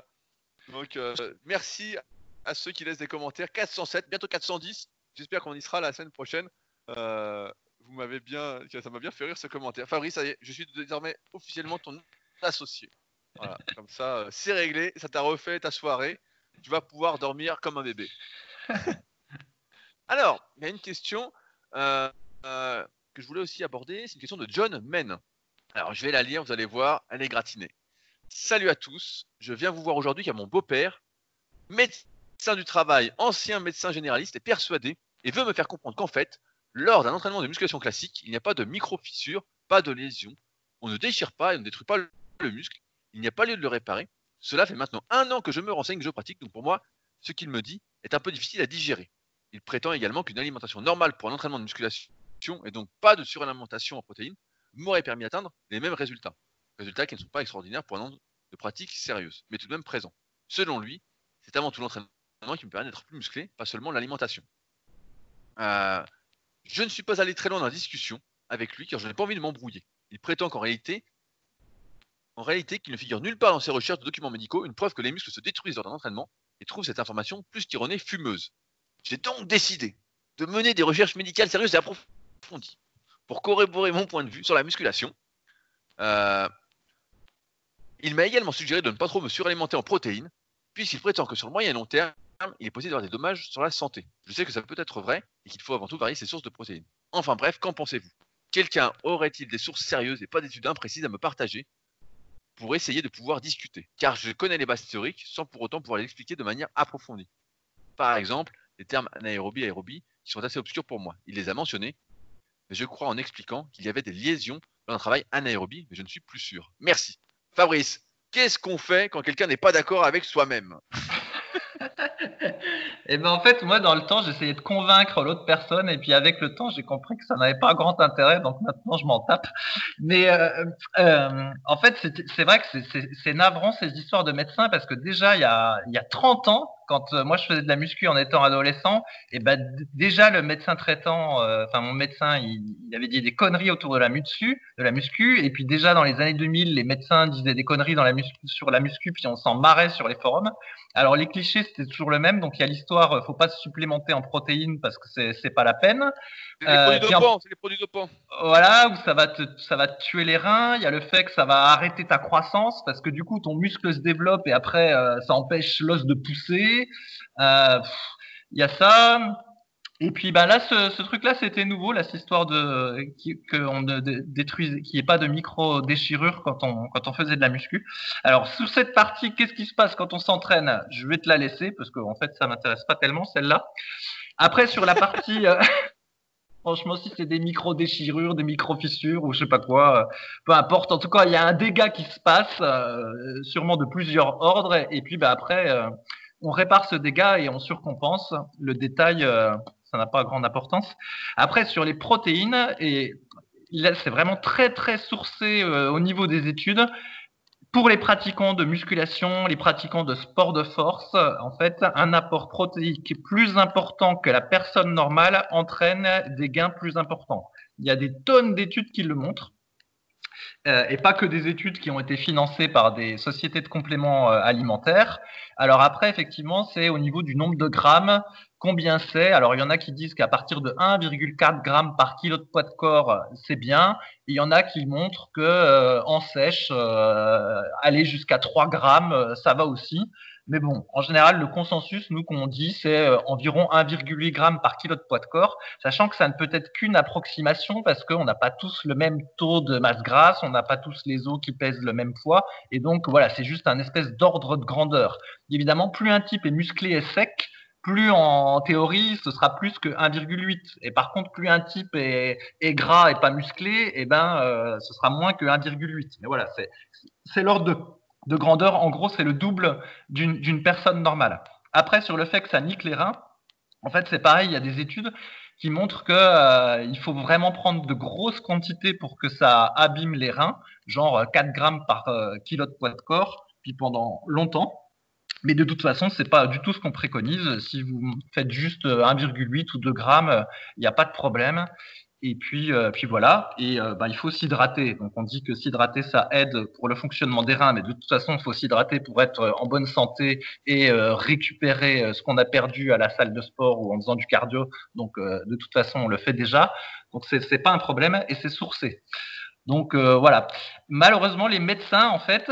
donc euh, merci à ceux qui laissent des commentaires. 407, bientôt 410. J'espère qu'on y sera la semaine prochaine. Euh, vous m'avez bien, ça m'a bien fait rire ce commentaire. Fabrice, ça y est, je suis désormais officiellement ton associé. Voilà, comme ça, c'est réglé. Ça t'a refait ta soirée. Tu vas pouvoir dormir comme un bébé. Alors, il y a une question que je voulais aussi aborder. C'est une question de John Men. Alors, je vais la lire, vous allez voir, elle est gratinée. Salut à tous, je viens vous voir aujourd'hui car mon beau-père, médecin du travail, ancien médecin généraliste, est persuadé et veut me faire comprendre qu'en fait, lors d'un entraînement de musculation classique, il n'y a pas de micro-fissure, pas de lésion, on ne déchire pas et on ne détruit pas le muscle, il n'y a pas lieu de le réparer. Cela fait maintenant un an que je me renseigne, que je pratique, donc pour moi, ce qu'il me dit est un peu difficile à digérer. Il prétend également qu'une alimentation normale pour un entraînement de musculation et donc pas de suralimentation en protéines m'aurait permis d'atteindre les mêmes résultats. Résultats qui ne sont pas extraordinaires pour un nombre de pratiques sérieuses, mais tout de même présents. Selon lui, c'est avant tout l'entraînement qui me permet d'être plus musclé, pas seulement l'alimentation. Euh, je ne suis pas allé très loin dans la discussion avec lui car je n'ai pas envie de m'embrouiller. Il prétend qu'en réalité, qu'il ne figure nulle part dans ses recherches de documents médicaux une preuve que les muscles se détruisent lors d'un entraînement et trouve cette information plus qu'erronée fumeuse. J'ai donc décidé de mener des recherches médicales sérieuses et approfondies pour corroborer mon point de vue sur la musculation. Euh, il m'a également suggéré de ne pas trop me suralimenter en protéines, puisqu'il prétend que sur le moyen et long terme, il est possible d'avoir des dommages sur la santé. Je sais que ça peut être vrai et qu'il faut avant tout varier ses sources de protéines. Enfin bref, qu'en pensez-vous? Quelqu'un aurait-il des sources sérieuses et pas d'études imprécises à me partager pour essayer de pouvoir discuter? Car je connais les bases théoriques sans pour autant pouvoir les expliquer de manière approfondie. Par exemple, les termes anaérobie et aérobie qui sont assez obscurs pour moi. Il les a mentionnés, mais je crois en expliquant qu'il y avait des liaisons dans un travail anaérobie, mais je ne suis plus sûr. Merci. Fabrice, qu'est-ce qu'on fait quand quelqu'un n'est pas d'accord avec soi-même? Et eh ben en fait, moi, dans le temps, j'essayais de convaincre l'autre personne, et puis avec le temps, j'ai compris que ça n'avait pas grand intérêt, donc maintenant, je m'en tape. Mais euh, euh, en fait, c'est vrai que c'est navrant ces histoires de médecins, parce que déjà, il y a, il y a 30 ans, quand euh, moi je faisais de la muscu en étant adolescent, et ben déjà le médecin traitant, euh, enfin mon médecin, il, il, avait dit des conneries autour de la muscu, de la muscu, et puis déjà dans les années 2000, les médecins disaient des conneries dans la muscu, sur la muscu, puis on s'en marrait sur les forums. Alors les clichés c'était toujours le même, donc il y a l'histoire, euh, faut pas se supplémenter en protéines parce que c'est pas la peine. C'est les produits dopants, c'est les produits dopants. Voilà, où ça va te ça va te tuer les reins. Il y a le fait que ça va arrêter ta croissance parce que du coup ton muscle se développe et après ça empêche l'os de pousser. Euh, il y a ça. Et puis bah là, ce, truc-là, c'était nouveau, là, cette histoire de qu'on ne détruise, qu'il n'y ait pas de micro déchirure quand on quand on faisait de la muscu. Alors sous cette partie, qu'est-ce qui se passe quand on s'entraîne? Je vais te la laisser parce qu'en en fait, ça m'intéresse pas tellement celle-là. Après sur la partie euh, Franchement, si c'est des micro-déchirures, des micro-fissures ou je sais pas quoi, euh, peu importe. En tout cas, il y a un dégât qui se passe, sûrement de plusieurs ordres. Et puis, bah, après, on répare ce dégât et on surcompense. Le détail, euh, ça n'a pas grande importance. Après, sur les protéines, et là, c'est vraiment très, très sourcé euh, au niveau des études. Pour les pratiquants de musculation, les pratiquants de sport de force, en fait, un apport protéique plus important que la personne normale entraîne des gains plus importants. Il y a des tonnes d'études qui le montrent. Euh, et pas que des études qui ont été financées par des sociétés de compléments euh, alimentaires. Alors après, effectivement, c'est au niveau du nombre de grammes, combien c'est. Alors il y en a qui disent qu'à partir de 1,4 grammes par kilo de poids de corps, c'est bien. il y en a qui montrent que euh, en sèche, aller jusqu'à 3 grammes, ça va aussi. Mais bon, en général, le consensus, nous, qu'on dit, c'est euh, environ 1,8 g par kilo de poids de corps, sachant que ça ne peut être qu'une approximation parce qu'on n'a pas tous le même taux de masse grasse, on n'a pas tous les os qui pèsent le même poids. Et donc, voilà, c'est juste un espèce d'ordre de grandeur. Évidemment, plus un type est musclé et sec, plus en théorie, ce sera plus que 1,8. Et par contre, plus un type est, gras et pas musclé, eh ben, euh, ce sera moins que 1,8. Mais voilà, c'est l'ordre de de grandeur, en gros, c'est le double d'une personne normale. Après, sur le fait que ça nique les reins, en fait, c'est pareil, il y a des études qui montrent qu'il euh, faut vraiment prendre de grosses quantités pour que ça abîme les reins, genre 4 grammes par euh, kilo de poids de corps, puis pendant longtemps. Mais de toute façon, c'est pas du tout ce qu'on préconise. Si vous faites juste 1,8 ou 2 grammes, il n'y a pas de problème. Et puis, euh, puis voilà. Et euh, bah, il faut s'hydrater. Donc on dit que s'hydrater ça aide pour le fonctionnement des reins, mais de toute façon il faut s'hydrater pour être en bonne santé et euh, récupérer ce qu'on a perdu à la salle de sport ou en faisant du cardio. Donc de toute façon on le fait déjà. Donc c'est c'est pas un problème et c'est sourcé. Donc voilà. Malheureusement les médecins en fait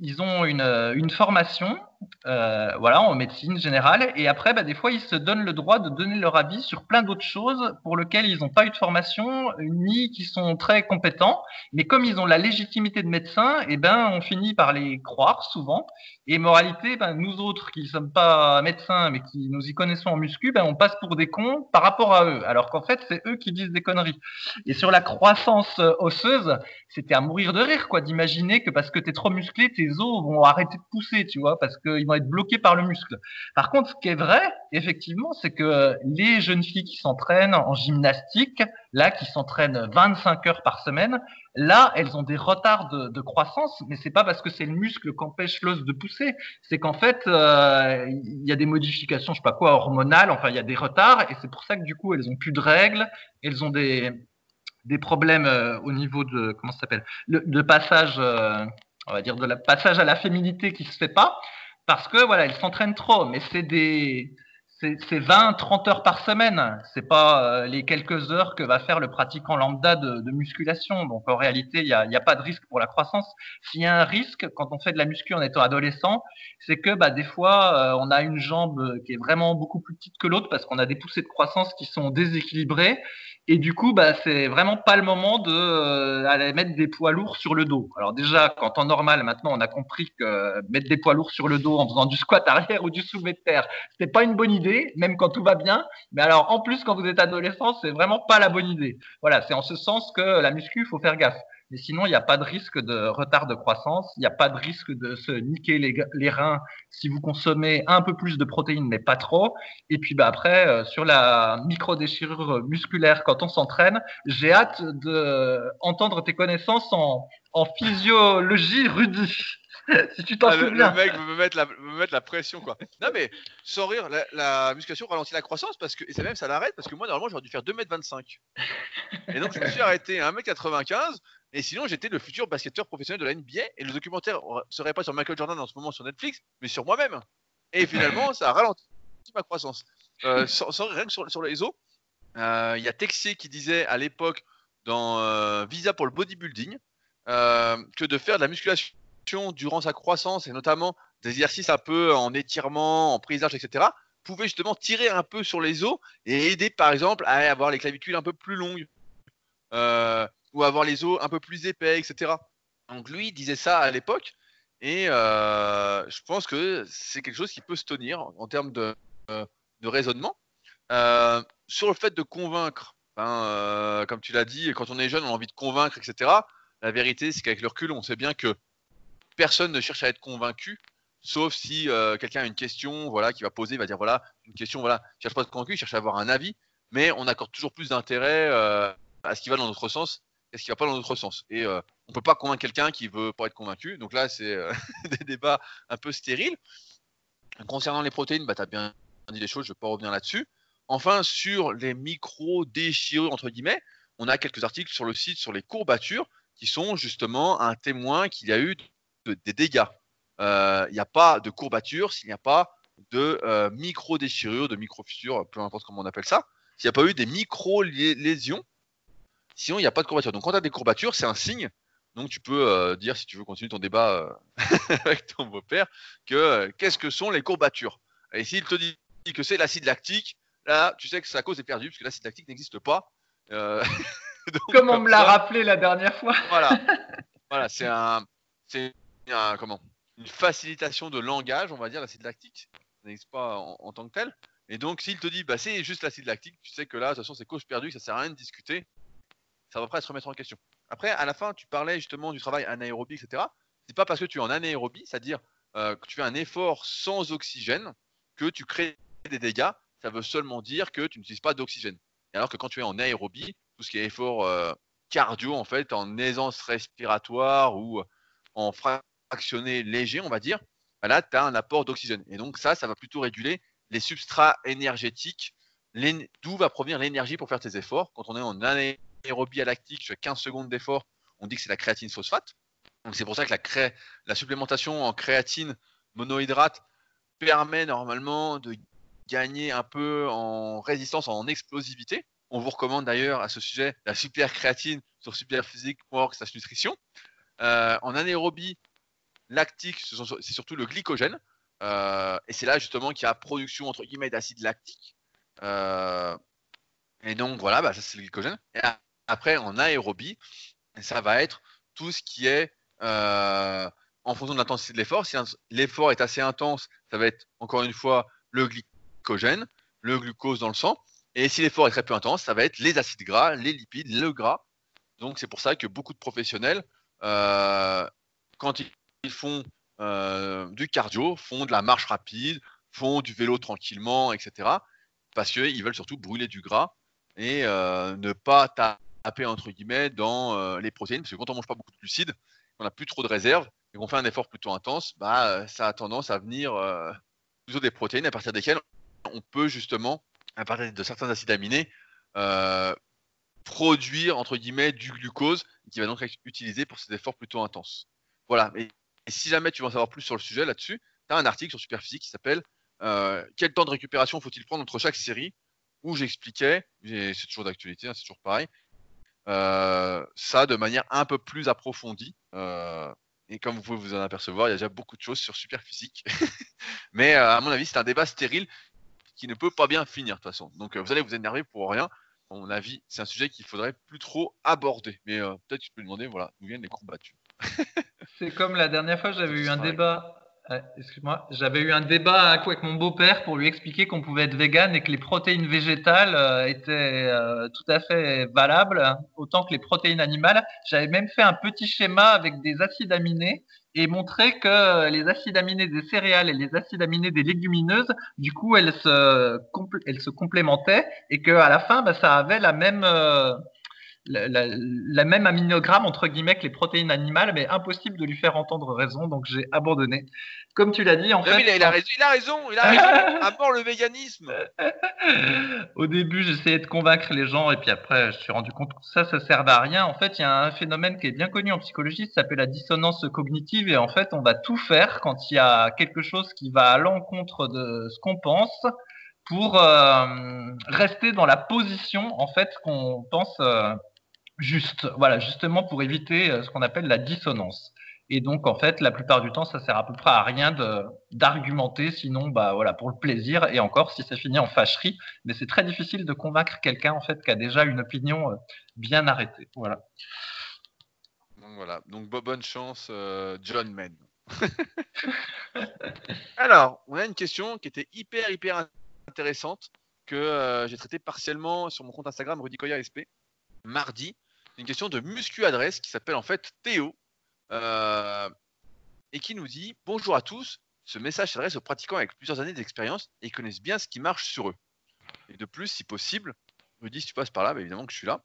ils ont une, formation euh, voilà, en médecine générale. Et après, bah, des fois, ils se donnent le droit de donner leur avis sur plein d'autres choses pour lesquelles ils n'ont pas eu de formation, ni qui sont très compétents. Mais comme ils ont la légitimité de médecin, et eh ben, on finit par les croire souvent. Et moralité, ben, nous autres qui ne sommes pas médecins, mais qui nous y connaissons en muscu, ben, on passe pour des cons par rapport à eux. Alors qu'en fait, c'est eux qui disent des conneries. Et sur la croissance osseuse, c'était à mourir de de rire, quoi, d'imaginer que parce que tu es trop musclé, tes os vont arrêter de pousser, tu vois, parce qu'ils vont être bloqués par le muscle. Par contre, ce qui est vrai, effectivement, c'est que les jeunes filles qui s'entraînent en gymnastique, là, qui s'entraînent 25 heures par semaine, là, elles ont des retards de, de croissance, mais c'est pas parce que c'est le muscle qu'empêche l'os de pousser, c'est qu'en fait, euh, il y a des modifications, je sais pas quoi, hormonales, enfin, il y a des retards, et c'est pour ça que du coup, elles ont plus de règles, elles ont des, des problèmes euh, au niveau de comment ça s'appelle de passage euh, on va dire de la passage à la féminité qui se fait pas parce que voilà elles s'entraînent trop mais c'est des c'est 20 30 heures par semaine. C'est pas euh, les quelques heures que va faire le pratiquant lambda de, musculation. Donc en réalité il y a, a, pas de risque pour la croissance. S'il y a un risque quand on fait de la muscu en étant adolescent c'est que bah des fois on a une jambe qui est vraiment beaucoup plus petite que l'autre parce qu'on a des poussées de croissance qui sont déséquilibrées. Et du coup, bah, c'est vraiment pas le moment de euh, mettre des poids lourds sur le dos. Alors déjà, en normal, maintenant, on a compris que mettre des poids lourds sur le dos en faisant du squat arrière ou du soulevé de terre, c'était pas une bonne idée, même quand tout va bien. Mais alors, en plus, quand vous êtes adolescent, c'est vraiment pas la bonne idée. Voilà, c'est en ce sens que la muscu, faut faire gaffe. Mais sinon, il n'y a pas de risque de retard de croissance, il n'y a pas de risque de se niquer les, reins si vous consommez un peu plus de protéines, mais pas trop. Et puis bah, après, euh, sur la micro-déchirure musculaire, quand on s'entraîne, j'ai hâte d'entendre tes connaissances en, en physiologie Rudy. si tu t'en ah, souviens. Le, mec veut me mettre, la, me mettre la pression, quoi. Non, mais sans rire, la, musculation ralentit la croissance parce que, et ça même, ça l'arrête parce que moi, normalement, j'aurais dû faire 2m25. Et donc, je me suis arrêté à 1m95 et sinon, j'étais le futur basketteur professionnel de la NBA. Et le documentaire serait pas sur Michael Jordan en ce moment sur Netflix, mais sur moi-même. Et finalement, ça a ralenti ma croissance. Euh, sans, rien que sur, sur les os, euh, il y a Texier qui disait à l'époque dans euh, Visa pour le bodybuilding que de faire de la musculation durant sa croissance et notamment des exercices un peu en étirement, en prisage, etc., pouvait justement tirer un peu sur les os et aider par exemple à avoir les clavicules un peu plus longues. Euh, ou avoir les os un peu plus épais, etc. Donc lui disait ça à l'époque, et euh, je pense que c'est quelque chose qui peut se tenir en termes de, raisonnement. Euh, sur le fait de convaincre, ben, comme tu l'as dit, quand on est jeune, on a envie de convaincre, etc. La vérité, c'est qu'avec le recul, on sait bien que personne ne cherche à être convaincu, sauf si quelqu'un a une question, voilà, qui va poser, va dire voilà, une question, voilà, cherche pas à être convaincu, il cherche à avoir un avis, mais on accorde toujours plus d'intérêt à ce qui va dans notre sens est-ce qu'il va pas dans l'autre sens Et euh, on peut pas convaincre quelqu'un qui veut pas être convaincu. Donc là, c'est euh, des débats un peu stériles. Concernant les protéines, bah, tu as bien dit les choses, je ne vais pas revenir là-dessus. Enfin, sur les micro-déchirures, entre guillemets, on a quelques articles sur le site sur les courbatures qui sont justement un témoin qu'il y a eu des dégâts. Euh, il n'y a pas de courbatures s'il n'y a pas de micro-déchirures, de micro-fissures, peu importe comment on appelle ça. S'il n'y a pas eu des micro-lésions, Sinon, il n'y a pas de courbature. Donc, quand tu as des courbatures, c'est un signe. Donc, tu peux euh, dire, si tu veux continuer ton débat euh, avec ton beau-père, que euh, qu'est-ce que sont les courbatures? Et s'il te dit que c'est l'acide lactique, là, tu sais que sa cause est perdue, parce que l'acide lactique n'existe pas. comme on me l'a rappelé la dernière fois. voilà, voilà c'est un, comment, une facilitation de langage, on va dire, l'acide lactique. Ça n'existe pas en, tant que tel. Et donc, s'il te dit, bah, c'est juste l'acide lactique, tu sais que là, de toute façon, c'est cause perdue, ça sert à rien de discuter ça va presque se remettre en question. Après, à la fin, tu parlais justement du travail anaérobie, etc. C'est pas parce que tu es en anaérobie, c'est-à-dire euh, que tu fais un effort sans oxygène, que tu crées des dégâts. Ça veut seulement dire que tu n'utilises pas d'oxygène. Alors que quand tu es en aérobie, tout ce qui est effort euh, cardio, en fait, en aisance respiratoire ou en fractionné léger, on va dire, bah là, tu as un apport d'oxygène. Et donc, ça, ça va plutôt réguler les substrats énergétiques, d'où va provenir l'énergie pour faire tes efforts. Quand on est en anaérobie, aérobie lactique sur 15 secondes d'effort, on dit que c'est la créatine phosphate. Donc c'est pour ça que la, la supplémentation en créatine monohydrate permet normalement de gagner un peu en résistance, en explosivité. On vous recommande d'ailleurs à ce sujet la super créatine sur superphysique.org slash nutrition. Euh, en anaérobie lactique, c'est surtout le glycogène. Euh, et c'est là justement qu'il y a production entre guillemets d'acide lactique. Euh, et donc voilà, bah, ça c'est le glycogène. Et après, en aérobie, ça va être tout ce qui est euh, en fonction de l'intensité de l'effort. Si l'effort est assez intense, ça va être encore une fois le glycogène, le glucose dans le sang. Et si l'effort est très peu intense, ça va être les acides gras, les lipides, le gras. Donc c'est pour ça que beaucoup de professionnels quand ils font du cardio, font de la marche rapide, font du vélo tranquillement, etc. Parce qu'ils veulent surtout brûler du gras et ne pas taper entre guillemets dans les protéines. Parce que quand on mange pas beaucoup de glucides, on n'a plus trop de réserves et qu'on fait un effort plutôt intense, bah, ça a tendance à venir plutôt des protéines à partir desquelles on peut justement, à partir de certains acides aminés, produire entre guillemets du glucose qui va donc être utilisé pour ces efforts plutôt intenses. Voilà. Si jamais tu veux en savoir plus sur le sujet là-dessus, tu as un article sur Superphysique qui s'appelle euh, Quel temps de récupération faut-il prendre entre chaque série? Où j'expliquais, c'est toujours d'actualité, hein, c'est toujours pareil, euh, ça de manière un peu plus approfondie. Euh, et comme vous pouvez vous en apercevoir, il y a déjà beaucoup de choses sur Superphysique. Mais à mon avis, c'est un débat stérile qui ne peut pas bien finir de toute façon. Donc vous allez vous énerver pour rien à mon avis, c'est un sujet qu'il faudrait plus trop aborder. Mais peut-être tu peux demander, voilà, d'où viennent les combattus. c'est comme la dernière fois, j'avais eu un débat. Excuse-moi, j'avais eu un débat avec mon beau-père pour lui expliquer qu'on pouvait être vegan et que les protéines végétales euh, étaient euh, tout à fait valables, autant que les protéines animales. J'avais même fait un petit schéma avec des acides aminés et montrer que les acides aminés des céréales et les acides aminés des légumineuses, du coup, elles se, elles se complémentaient et qu'à la fin, bah, ça avait la même, euh, la, même aminogramme entre guillemets que les protéines animales, mais impossible de lui faire entendre raison, donc j'ai abandonné. Comme tu l'as dit, en fait. il, a, raison, il a raison, il a raison. à mort le véganisme. Au début, j'essayais de convaincre les gens, et puis après, je suis rendu compte que ça, ça sert à rien. En fait, il y a un phénomène qui est bien connu en psychologie, ça s'appelle la dissonance cognitive, et en fait, on va tout faire quand il y a quelque chose qui va à l'encontre de ce qu'on pense pour euh, rester dans la position en fait qu'on pense euh, juste, voilà, justement pour éviter euh, ce qu'on appelle la dissonance. Et donc, en fait, la plupart du temps, ça sert à peu près à rien d'argumenter, sinon, bah voilà, pour le plaisir. Et encore, si c'est fini en fâcherie, mais c'est très difficile de convaincre quelqu'un en fait qui a déjà une opinion euh, bien arrêtée. Voilà. Donc voilà. Donc bonne chance, euh, John Men. Alors, on a une question qui était hyper hyper intéressante que j'ai traitée partiellement sur mon compte Instagram Rudy SP mardi une question de Muscu Adresse qui s'appelle en fait Théo euh, et qui nous dit Bonjour à tous. Ce message s'adresse aux pratiquants avec plusieurs années d'expérience et connaissent bien ce qui marche sur eux. Et de plus, si possible, me dis si tu passes par là, évidemment que je suis là.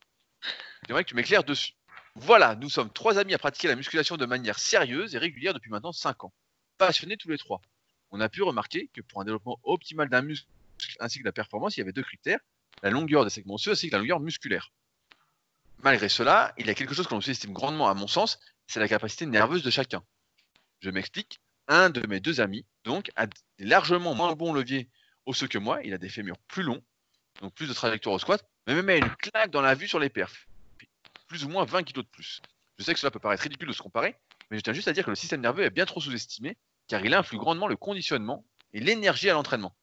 J'aimerais que tu m'éclaires dessus. Voilà, nous sommes trois amis à pratiquer la musculation de manière sérieuse et régulière depuis maintenant 5 ans. Passionnés tous les trois. On a pu remarquer que pour un développement optimal d'un muscle ainsi que de la performance, il y avait deux critères la longueur des segments osseux ainsi que la longueur musculaire. Malgré cela, il y a quelque chose qu'on sous-estime grandement à mon sens, c'est la capacité nerveuse de chacun. Je m'explique. Un de mes deux amis, donc, a largement moins bon levier osseux que moi. Il a des fémurs plus longs, donc plus de trajectoire au squat, mais même une claque dans la vue sur les perfs. Plus ou moins 20 kg de plus. Je sais que cela peut paraître ridicule de se comparer, mais je tiens juste à dire que le système nerveux est bien trop sous-estimé, car il influe grandement le conditionnement et l'énergie à l'entraînement.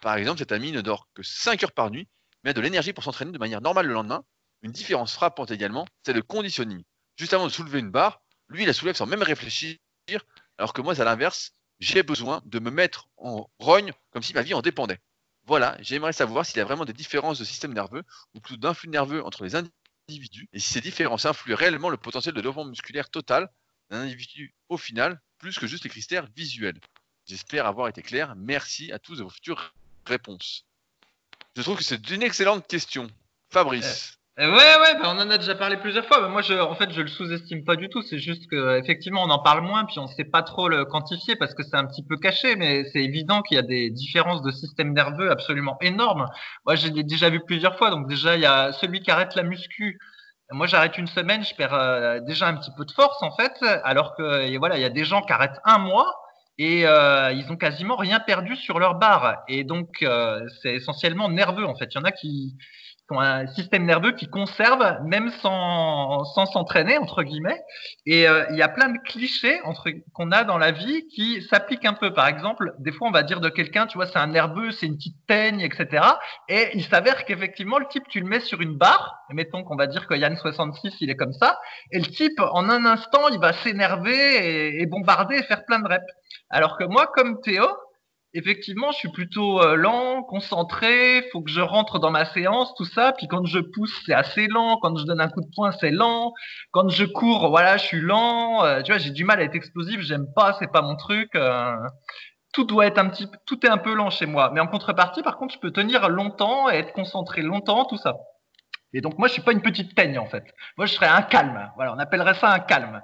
Par exemple, cet ami ne dort que 5 heures par nuit, mais a de l'énergie pour s'entraîner de manière normale le lendemain, une différence frappante également, c'est le conditioning. Juste avant de soulever une barre, lui, il la soulève sans même réfléchir, alors que moi, à l'inverse, j'ai besoin de me mettre en rogne comme si ma vie en dépendait. Voilà, j'aimerais savoir s'il y a vraiment des différences de système nerveux ou plutôt d'influx nerveux entre les individus et si ces différences influent réellement le potentiel de développement musculaire total d'un individu au final, plus que juste les critères visuels. J'espère avoir été clair. Merci à tous de vos futures réponses. Je trouve que c'est une excellente question. Fabrice. Euh, ouais, ouais, bah, on en a déjà parlé plusieurs fois. moi, je, en fait, je le sous-estime pas du tout. C'est juste que, effectivement, on en parle moins, puis on sait pas trop le quantifier parce que c'est un petit peu caché, mais c'est évident qu'il y a des différences de système nerveux absolument énormes. Moi, j'ai déjà vu plusieurs fois. Donc, déjà, il y a celui qui arrête la muscu. Moi, j'arrête une semaine, je perds euh, déjà un petit peu de force, en fait, alors que, voilà, il y a des gens qui arrêtent un mois et euh, ils ont quasiment rien perdu sur leur barre. Et donc, c'est essentiellement nerveux, en fait. Il y en a qui qui ont un système nerveux qui conserve même sans sans s'entraîner entre guillemets. Et euh, il y a plein de clichés entre qu'on a dans la vie qui s'appliquent un peu. Par exemple des fois on va dire de quelqu'un tu vois c'est un nerveux c'est une petite teigne etc et il s'avère qu'effectivement le type tu le mets sur une barre mettons qu'on va dire que Yann 66 il est comme ça et le type en un instant il va s'énerver et, et bombarder et faire plein de reps. Alors que moi comme Théo effectivement, je suis plutôt euh, lent, concentré, faut que je rentre dans ma séance, tout ça. Puis quand je pousse, c'est assez lent. Quand je donne un coup de poing, c'est lent. Quand je cours, voilà, je suis lent. Euh, tu vois, j'ai du mal à être explosif. J'aime pas, c'est pas mon truc. Euh. tout doit être un petit, tout est un peu lent chez moi. Mais en contrepartie, par contre, je peux tenir longtemps et être concentré longtemps, tout ça. Et donc moi je suis pas une petite teigne en fait. Moi je serais un calme. Voilà, on appellerait ça un calme.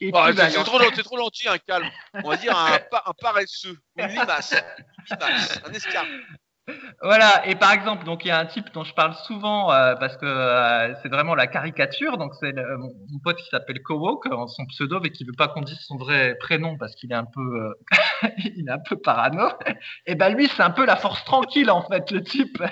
Et oh, c'est trop, trop, gentil un calme. On va dire un, un paresseux, une limace, un escarpe. Voilà, et par exemple, donc il y a un type dont je parle souvent euh, parce que euh, c'est vraiment la caricature. Donc c'est mon, pote qui s'appelle Kowok, son pseudo, mais qui veut pas qu'on dise son vrai prénom parce qu'il est un peu, euh, il est un peu parano. Et ben lui, c'est un peu la force tranquille en fait, le type.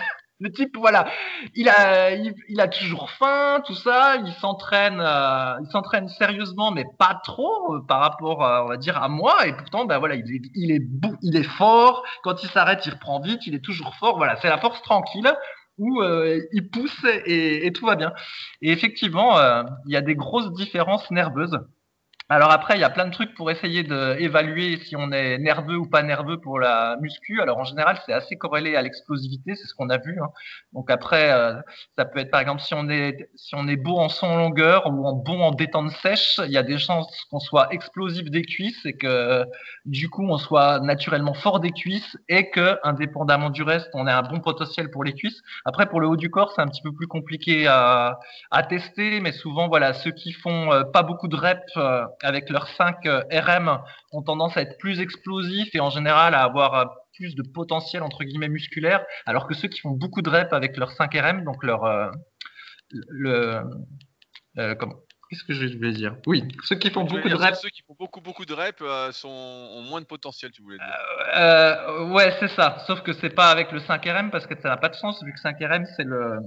Le type, voilà, il a, il, a toujours faim, tout ça. Il s'entraîne, euh, il s'entraîne sérieusement, mais pas trop euh, par rapport, on va dire, à moi. Et pourtant, ben voilà, il est, il est, fort. Quand il s'arrête, il reprend vite. Il est toujours fort. Voilà, c'est la force tranquille où euh, il pousse et, tout va bien. Et effectivement, il y a des grosses différences nerveuses. Alors après, il y a plein de trucs pour essayer d'évaluer si on est nerveux ou pas nerveux pour la muscu. Alors en général, c'est assez corrélé à l'explosivité, c'est ce qu'on a vu. Hein. Donc après, euh, ça peut être par exemple si on est si on est beau en son longueur ou en bon en détente sèche, il y a des chances qu'on soit explosif des cuisses et que du coup on soit naturellement fort des cuisses et que indépendamment du reste, on ait un bon potentiel pour les cuisses. Après pour le haut du corps, c'est un petit peu plus compliqué à, à tester, mais souvent voilà ceux qui font euh, pas beaucoup de reps euh, avec leurs 5 euh, RM, ont tendance à être plus explosifs et en général à avoir euh, plus de potentiel entre guillemets musculaire, alors que ceux qui font beaucoup de reps avec leurs 5 RM, donc leur euh, le comment? Qu'est-ce que je voulais dire? Oui, ceux qui font beaucoup de reps. Ceux qui font beaucoup beaucoup de reps sont, ont moins de potentiel, tu voulais dire. Euh, ouais, c'est ça. Sauf que c'est pas avec le 5 RM parce que ça n'a pas de sens vu que 5 RM c'est le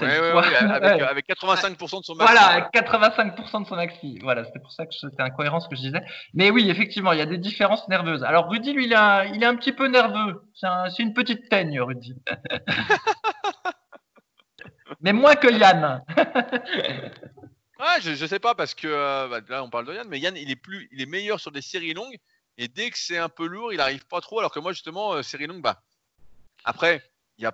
Ouais, ouais, avec, avec, 85% de son maxi. Voilà, avec 85% de son maxi. Voilà, c'était pour ça que c'était incohérent ce que je disais. Mais oui, effectivement, il y a des différences nerveuses. Alors, Rudy, lui, il, a, il est un petit peu nerveux. C'est une petite teigne, Rudy. mais moins que Yann. ouais, je, je sais pas, parce que euh, bah, là, on parle de Yann, mais Yann, il est, plus, il est meilleur sur des séries longues. Et dès que c'est un peu lourd, il arrive pas trop. Alors que moi, justement, euh, série longue, bah, après, il y a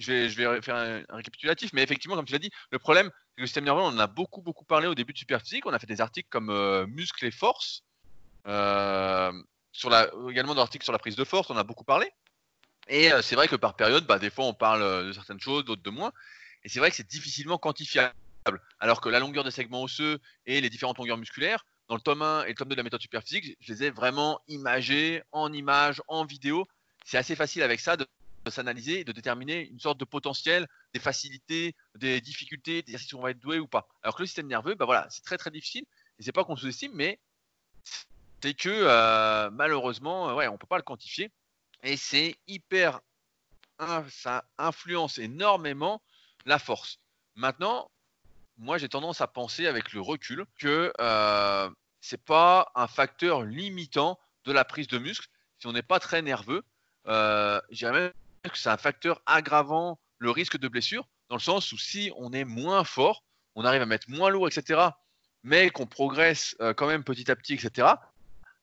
je vais, faire un, récapitulatif, mais effectivement, comme tu l'as dit, le problème, c'est le système nerveux, on en a beaucoup, beaucoup parlé au début de Superphysique. On a fait des articles comme euh, Muscles et Force. Euh, également des articles sur la prise de force, on a beaucoup parlé. Et euh, c'est vrai que par période, bah, des fois, on parle de certaines choses, d'autres de moins. Et c'est vrai que c'est difficilement quantifiable. Alors que la longueur des segments osseux et les différentes longueurs musculaires, dans le tome 1 et le tome 2 de la méthode Superphysique, je les ai vraiment imagés en images, en vidéo. C'est assez facile avec ça de de s'analyser et de déterminer une sorte de potentiel, des facilités, des difficultés, des exercices où on va être doué ou pas. Alors que le système nerveux, bah voilà, c'est très très difficile. Et c'est pas qu'on sous-estime, mais c'est que euh, malheureusement, ouais, on peut pas le quantifier. Et c'est hyper, ça influence énormément la force. Maintenant, moi j'ai tendance à penser avec le recul que euh, c'est pas un facteur limitant de la prise de muscle si on n'est pas très nerveux. Euh, même que c'est un facteur aggravant le risque de blessure, dans le sens où si on est moins fort, on arrive à mettre moins lourd, etc., mais qu'on progresse euh, quand même petit à petit, etc.,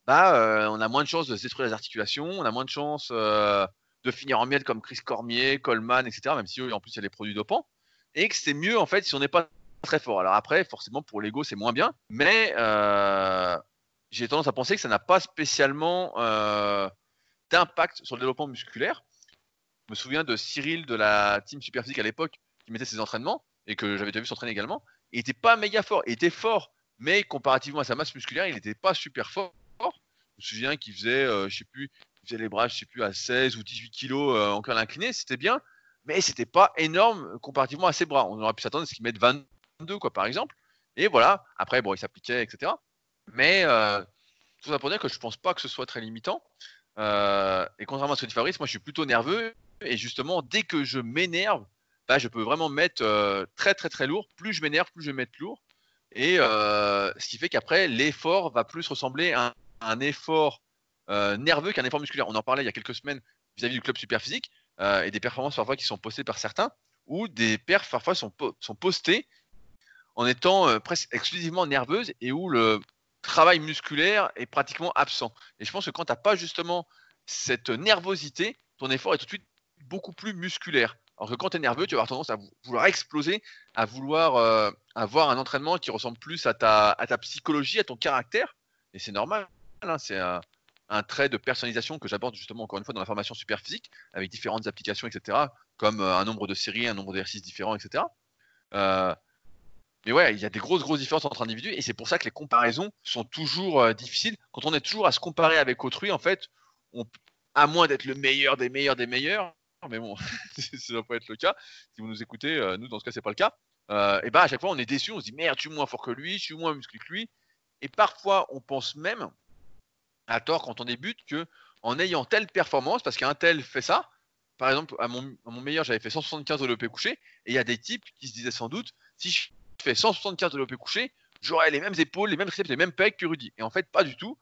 bah, euh, on a moins de chances de se détruire les articulations, on a moins de chances euh, de finir en miettes comme Chris Cormier, Coleman, etc., même si en plus il y a des produits dopants, et que c'est mieux en fait si on n'est pas très fort. Alors après, forcément pour l'ego c'est moins bien, mais j'ai tendance à penser que ça n'a pas spécialement d'impact sur le développement musculaire. Me souviens de Cyril de la team Superphysique à l'époque qui mettait ses entraînements et que j'avais déjà vu s'entraîner également. Il était pas méga fort, il était fort, mais comparativement à sa masse musculaire, il n'était pas super fort. Je me souviens qu'il faisait, euh, je sais plus, il faisait les bras, je sais plus, à 16 ou 18 kilos euh, en curl incliné, c'était bien, mais c'était pas énorme comparativement à ses bras. On aurait pu s'attendre à ce qu'il mette 22, quoi, par exemple. Et voilà, après, bon, il s'appliquait, etc. Mais euh, tout ça pour dire que je pense pas que ce soit très limitant. Euh, et contrairement à ce que dit Fabrice, moi je suis plutôt nerveux et justement, dès que je m'énerve, bah, je peux vraiment mettre euh, très très très lourd. Plus je m'énerve, plus je vais mettre lourd. Et euh, ce qui fait qu'après, l'effort va plus ressembler à un, effort euh, nerveux qu'un effort musculaire. On en parlait il y a quelques semaines vis-à-vis du club super physique et des performances parfois qui sont postées par certains, ou des perfs parfois sont, sont postées en étant presque exclusivement nerveuses et où le travail musculaire est pratiquement absent. Et je pense que quand tu n'as pas justement cette nervosité, ton effort est tout de suite beaucoup plus musculaire. Alors que quand tu es nerveux, tu vas avoir tendance à vouloir exploser, à vouloir euh, avoir un entraînement qui ressemble plus à ta, psychologie, à ton caractère. Et c'est normal, hein, c'est un, trait de personnalisation que j'aborde justement encore une fois dans la formation super physique, avec différentes applications, etc., comme euh, un nombre de séries, un nombre d'exercices différents, etc. Euh, mais ouais, il y a des grosses, grosses différences entre individus, et c'est pour ça que les comparaisons sont toujours difficiles. Quand on est toujours à se comparer avec autrui, en fait, à moins d'être le meilleur des meilleurs des meilleurs, mais bon, ça doit pas être le cas. Si vous nous écoutez, euh, nous, dans ce cas, c'est pas le cas. Euh, et bah, à chaque fois, on est déçu, on se dit merde, je suis moins fort que lui, je suis moins musclé que lui. Et parfois, on pense même, à tort quand on débute, que en ayant telle performance, parce qu'un tel fait ça, par exemple, à mon, meilleur, j'avais fait 175 de l'OP couché, et il y a des types qui se disaient sans doute, si je fais 175 de l'OP couché, j'aurai les mêmes épaules, les mêmes triceps, les mêmes pecs que Rudy. Et en fait, pas du tout.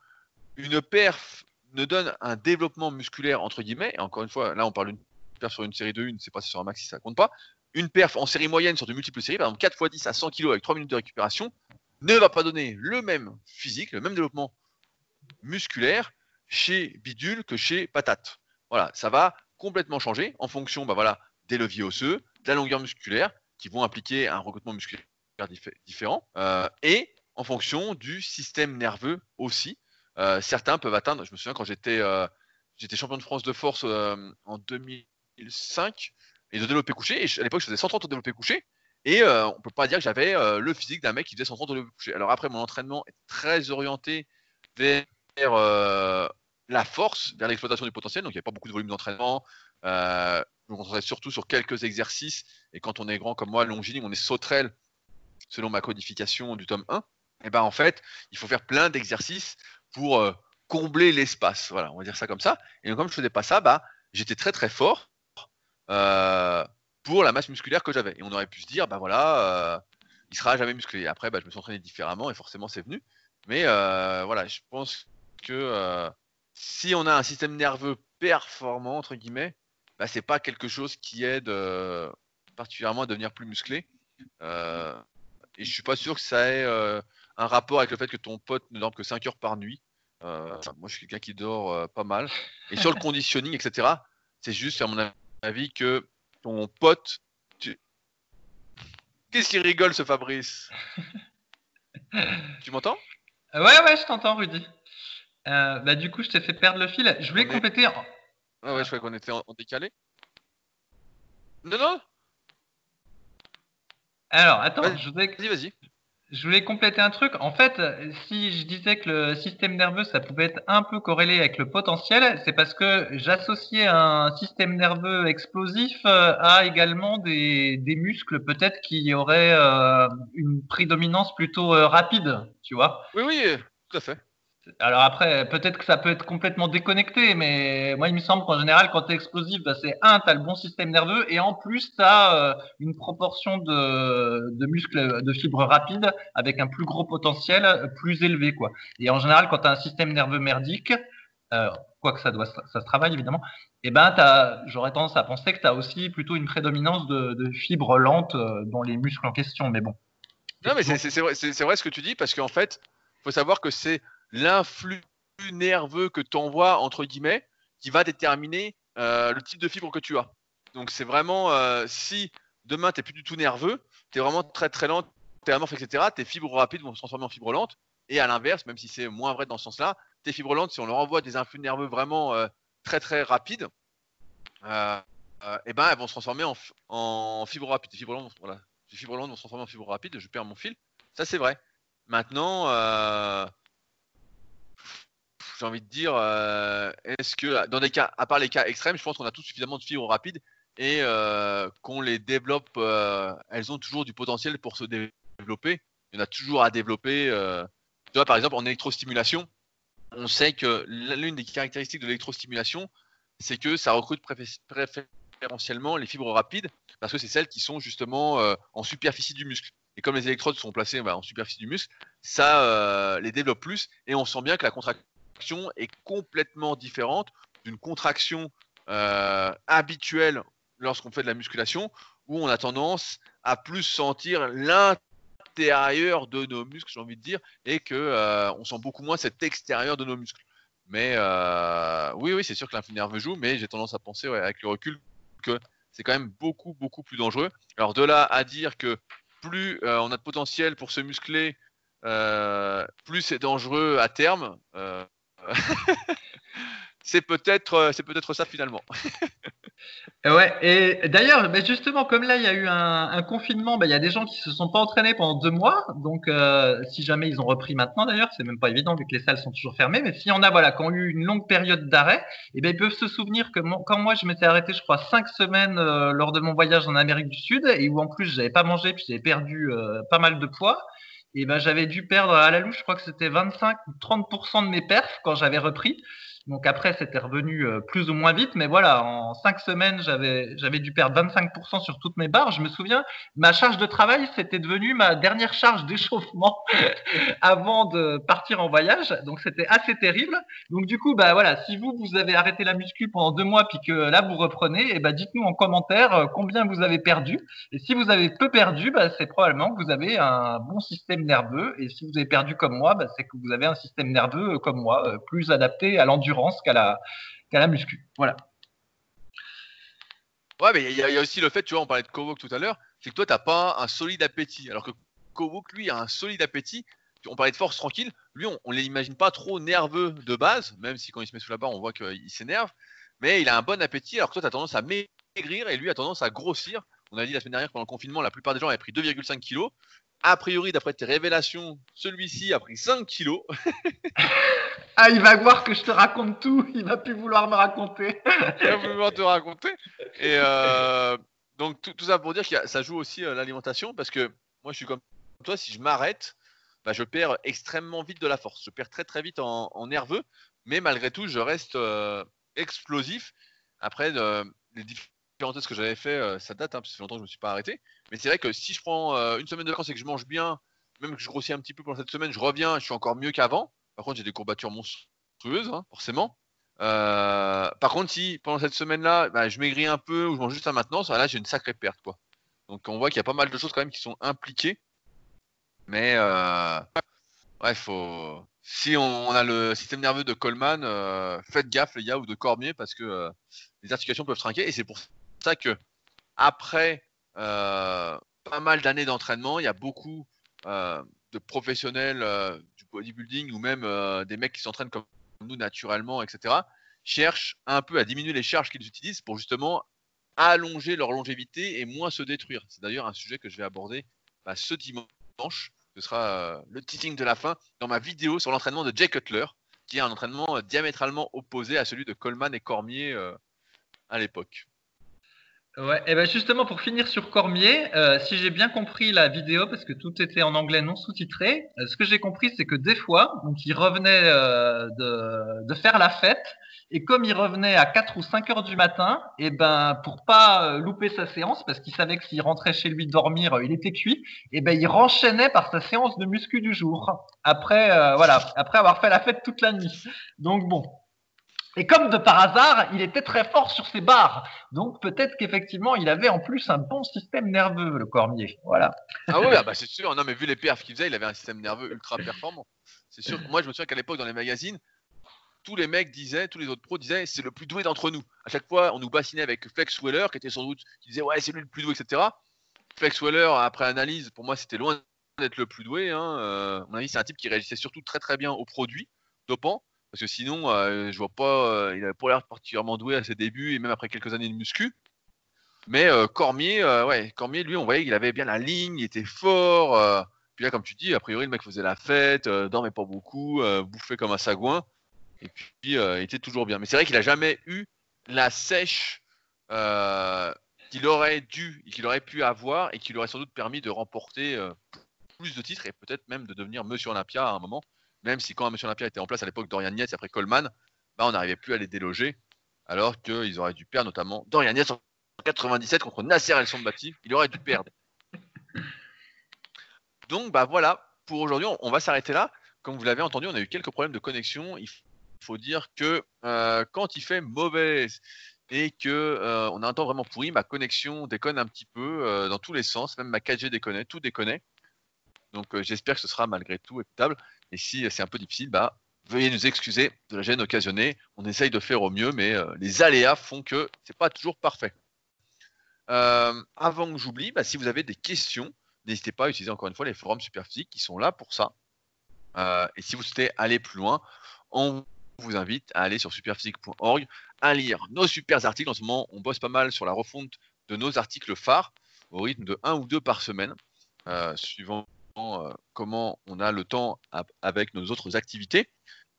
Une perf ne donne un développement musculaire, entre guillemets, et encore une fois, là, on parle d'une perf sur une série de 1, c'est pas sur un maxi, ça compte pas. Une perf en série moyenne sur de multiples séries, par exemple 4 x 10 à 100 kg avec 3 minutes de récupération, ne va pas donner le même physique, le même développement musculaire chez bidule que chez patate. Voilà, ça va complètement changer en fonction bah voilà, des leviers osseux, de la longueur musculaire, qui vont impliquer un recrutement musculaire différent, euh, et en fonction du système nerveux aussi. Euh, certains peuvent atteindre, je me souviens quand j'étais euh, champion de France de force en 2000, 2005 et de développé couché. Et à l'époque, je faisais 130 au développé couché. Et euh, on peut pas dire que j'avais euh, le physique d'un mec qui faisait 130 au développé couché. Alors après, mon entraînement est très orienté vers euh, la force, vers l'exploitation du potentiel. Donc il n'y a pas beaucoup de volume d'entraînement. je me concentrais surtout sur quelques exercices. Et quand on est grand comme moi, longiligne, on est sauterelle, selon ma codification du tome 1. Et ben en fait, il faut faire plein d'exercices pour combler l'espace. Voilà, on va dire ça comme ça. Et donc, comme je faisais pas ça, bah, j'étais très très fort. Euh, pour la masse musculaire que j'avais. Et on aurait pu se dire, bah voilà, euh, il sera jamais musclé. Après, bah, je me suis entraîné différemment et forcément c'est venu. Mais euh, voilà, je pense que si on a un système nerveux performant entre guillemets, bah, c'est pas quelque chose qui aide particulièrement à devenir plus musclé. et je suis pas sûr que ça ait un rapport avec le fait que ton pote ne dorme que 5 heures par nuit. moi, je suis quelqu'un qui dort pas mal. Et sur le conditioning, etc., c'est juste, à mon avis, que ton pote. Qu'est-ce qu'il rigole, ce Fabrice Tu m'entends Ouais, ouais, je t'entends, Rudy. Euh, bah, du coup, je t'ai fait perdre le fil. Je voulais compléter. Ouais, ouais, je croyais qu'on était en, décalé. Non, non. Alors, attends, je voudrais. Vas-y, vas-y. Je voulais compléter un truc. En fait, si je disais que le système nerveux, ça pouvait être un peu corrélé avec le potentiel, c'est parce que j'associais un système nerveux explosif euh, à également des, des muscles peut-être qui auraient euh, une prédominance plutôt euh, rapide, tu vois. Oui, oui, tout à fait. Alors après, peut-être que ça peut être complètement déconnecté, mais moi, il me semble qu'en général, quand tu es explosif, bah, c'est un, tu as le bon système nerveux, et en plus, tu as euh, une proportion de, muscles, de fibres rapides avec un plus gros potentiel, plus élevé. quoi. Et en général, quand tu as un système nerveux merdique, euh, quoique ça, doit, ça se travaille évidemment, et eh ben, j'aurais tendance à penser que tu as aussi plutôt une prédominance de, fibres lentes euh, dans les muscles en question. Mais bon. Non, mais c'est vrai, vrai, ce que tu dis, parce qu'en fait, faut savoir que c'est l'influx nerveux que tu envoies, entre guillemets, qui va déterminer euh, le type de fibre que tu as. Donc c'est vraiment, euh, si demain tu n'es plus du tout nerveux, tu es vraiment très très lent, tu es amorphe, etc., tes fibres rapides vont se transformer en fibres lentes. Et à l'inverse, même si c'est moins vrai dans ce sens-là, tes fibres lentes, si on leur envoie des influx nerveux vraiment euh, très très rapides, et ben elles vont se transformer en, en fibres rapides. Fibres lentes. Les fibres lentes vont se transformer en fibres rapides, je perds mon fil. Ça c'est vrai. Maintenant, j'ai envie de dire, euh, est-ce que dans des cas, à part les cas extrêmes, je pense qu'on a tous suffisamment de fibres rapides et euh, qu'on les développe, euh, elles ont toujours du potentiel pour se développer. Il y en a toujours à développer. tu vois, par exemple, en électrostimulation, on sait que l'une des caractéristiques de l'électrostimulation, c'est que ça recrute préférentiellement les fibres rapides parce que c'est celles qui sont justement en superficie du muscle. Et comme les électrodes sont placées bah, en superficie du muscle, ça les développe plus et on sent bien que la contraction est complètement différente d'une contraction euh, habituelle lorsqu'on fait de la musculation, où on a tendance à plus sentir l'intérieur de nos muscles, j'ai envie de dire, et que euh, on sent beaucoup moins cet extérieur de nos muscles. Mais euh, oui, oui, c'est sûr que l'influx nerveux joue, mais j'ai tendance à penser avec le recul que c'est quand même beaucoup, beaucoup plus dangereux. Alors de là à dire que plus on a de potentiel pour se muscler, plus c'est dangereux à terme. c'est peut-être, c'est peut-être ça finalement. Ouais, et d'ailleurs, mais justement, comme là, il y a eu un, confinement, bah, il y a des gens qui se sont pas entraînés pendant deux mois. Donc, euh, si jamais ils ont repris maintenant, d'ailleurs, c'est même pas évident vu que les salles sont toujours fermées. Mais s'il y en a, voilà, qui ont eu une longue période d'arrêt, eh ben, ils peuvent se souvenir que quand moi, je m'étais arrêté, je crois, cinq semaines euh, lors de mon voyage en Amérique du Sud, et où en plus, j'avais pas mangé, puis j'avais perdu euh, pas mal de poids. Et ben, j'avais dû perdre à la louche, je crois que c'était 25 ou 30% de mes perfs quand j'avais repris. Donc après, c'était revenu euh, plus ou moins vite, mais voilà, en cinq semaines, j'avais j'avais dû perdre 25% sur toutes mes barres. Je me souviens, ma charge de travail, c'était devenu ma dernière charge d'échauffement avant de partir en voyage. Donc c'était assez terrible. Donc du coup, bah voilà, si vous vous avez arrêté la muscu pendant deux mois, puis que là vous reprenez, et eh bah dites-nous en commentaire euh, combien vous avez perdu. Et si vous avez peu perdu, bah, c'est probablement que vous avez un bon système nerveux. Et si vous avez perdu comme moi, bah, c'est que vous avez un système nerveux euh, comme moi, plus adapté à l'endurance qu'à la, la muscu. Voilà. Ouais, mais il y, a aussi le fait, tu vois, on parlait de Kovok tout à l'heure, c'est que toi, tu n'as pas un solide appétit. Alors que Kovok, lui, a un solide appétit. On parlait de force tranquille. Lui, on ne l'imagine pas trop nerveux de base, même si quand il se met sous la barre, on voit qu'il s'énerve. Mais il a un bon appétit, alors que toi, tu as tendance à maigrir et lui a tendance à grossir. On a dit la semaine dernière, pendant le confinement, la plupart des gens avaient pris 2,5 kilos. A priori, d'après tes révélations, celui-ci a pris 5 kilos. ah, il va voir que je te raconte tout. Il va plus vouloir me raconter. il va plus vouloir te raconter. Et euh, donc, tout, ça pour dire que ça joue aussi euh, l'alimentation parce que moi, je suis comme toi. Si je m'arrête, bah, je perds extrêmement vite de la force. Je perds très très vite en, nerveux. Mais malgré tout, je reste euh, explosif. Après, les différentes que j'avais fait, ça date, hein, parce que ça longtemps que je ne me suis pas arrêté. Mais c'est vrai que si je prends une semaine de vacances et que je mange bien, même que je grossis un petit peu pendant cette semaine, je reviens, je suis encore mieux qu'avant. Par contre, j'ai des courbatures monstrueuses, hein, forcément. Euh, par contre, si pendant cette semaine-là, bah, je maigris un peu ou je mange juste à maintenance, là, j'ai une sacrée perte, quoi. Donc, on voit qu'il y a pas mal de choses quand même qui sont impliquées. Mais euh, ouais, faut. Si on, a le système nerveux de Coleman, euh, faites gaffe les gars ou de Cormier parce que les articulations peuvent trinquer et c'est pour ça que après euh, pas mal d'années d'entraînement. Il y a beaucoup euh, de professionnels euh, du bodybuilding ou même des mecs qui s'entraînent comme nous naturellement, etc. cherchent un peu à diminuer les charges qu'ils utilisent pour justement allonger leur longévité et moins se détruire. C'est d'ailleurs un sujet que je vais aborder bah, ce dimanche. Ce sera le teasing de la fin dans ma vidéo sur l'entraînement de Jay Cutler, qui est un entraînement diamétralement opposé à celui de Coleman et Cormier à l'époque. Ouais, et ben justement pour finir sur Cormier, euh, si j'ai bien compris la vidéo, parce que tout était en anglais non sous-titré, euh, ce que j'ai compris c'est que des fois, donc il revenait euh, de, de, faire la fête, et comme il revenait à 4 ou 5 heures du matin, et ben pour pas louper sa séance, parce qu'il savait que s'il rentrait chez lui dormir, il était cuit, et ben il renchaînait par sa séance de muscu du jour, après voilà, après avoir fait la fête toute la nuit. Donc bon, et comme de par hasard, il était très fort sur ses barres. Donc peut-être qu'effectivement, il avait en plus un bon système nerveux, le Cormier. Voilà. Ah oui, ah bah c'est sûr. Non, mais vu les perfs qu'il faisait, il avait un système nerveux ultra performant. C'est sûr. Moi, je me souviens qu'à l'époque, dans les magazines, tous les mecs disaient, tous les autres pros disaient, c'est le plus doué d'entre nous. À chaque fois, on nous bassinait avec Flex Weller, qui était sans doute, qui disait, ouais, c'est lui le plus doué, etc. Flex Weller, après analyse, pour moi, c'était loin d'être le plus doué. Hein. Euh, à mon avis, c'est un type qui réagissait surtout très très bien aux produits dopants. Parce que sinon, euh, je vois pas, euh, il avait pas l'air particulièrement doué à ses débuts et même après quelques années de muscu. Mais euh, Cormier, ouais, Cormier, lui, on voyait qu'il avait bien la ligne, il était fort. puis là, comme tu dis, a priori, le mec faisait la fête, dormait pas beaucoup, bouffait comme un sagouin. Et puis, il était toujours bien. Mais c'est vrai qu'il a jamais eu la sèche qu'il aurait dû et qu'il aurait pu avoir et qui lui aurait sans doute permis de remporter plus de titres et peut-être même de devenir Monsieur Olympia à un moment. Même si quand Monsieur Olympia était en place à l'époque, Dorian Yates après Coleman, bah, on n'arrivait plus à les déloger. Alors qu'ils auraient dû perdre notamment Dorian Yates en 97 contre Nasser El Sombati. Il aurait dû perdre. Donc bah voilà, pour aujourd'hui, on, va s'arrêter là. Comme vous l'avez entendu, on a eu quelques problèmes de connexion. Il faut dire que euh, quand il fait mauvais et que euh, on a un temps vraiment pourri, ma connexion déconne un petit peu euh, dans tous les sens, même ma 4G déconne, tout déconne. Donc j'espère que ce sera malgré tout écoutable. Et si c'est un peu difficile, bah, Veuillez nous excuser de la gêne occasionnée. On essaye de faire au mieux, mais euh, les aléas font que c'est pas toujours parfait. Euh, avant que j'oublie, bah, si vous avez des questions, n'hésitez pas à utiliser encore une fois les forums Superphysique qui sont là pour ça. Euh, et si vous souhaitez aller plus loin, on vous invite à aller sur superphysique.org, à lire nos super articles. En ce moment, on bosse pas mal sur la refonte de nos articles phares au rythme de un ou deux par semaine, suivant comment on a le temps avec nos autres activités.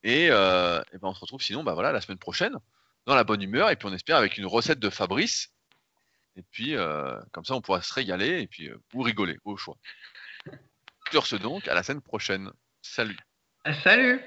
Et, ben on se retrouve sinon bah voilà, la semaine prochaine dans la bonne humeur et puis on espère avec une recette de Fabrice. Et puis comme ça on pourra se régaler et puis ou rigoler au choix. Sur ce donc, à la semaine prochaine. Salut. Salut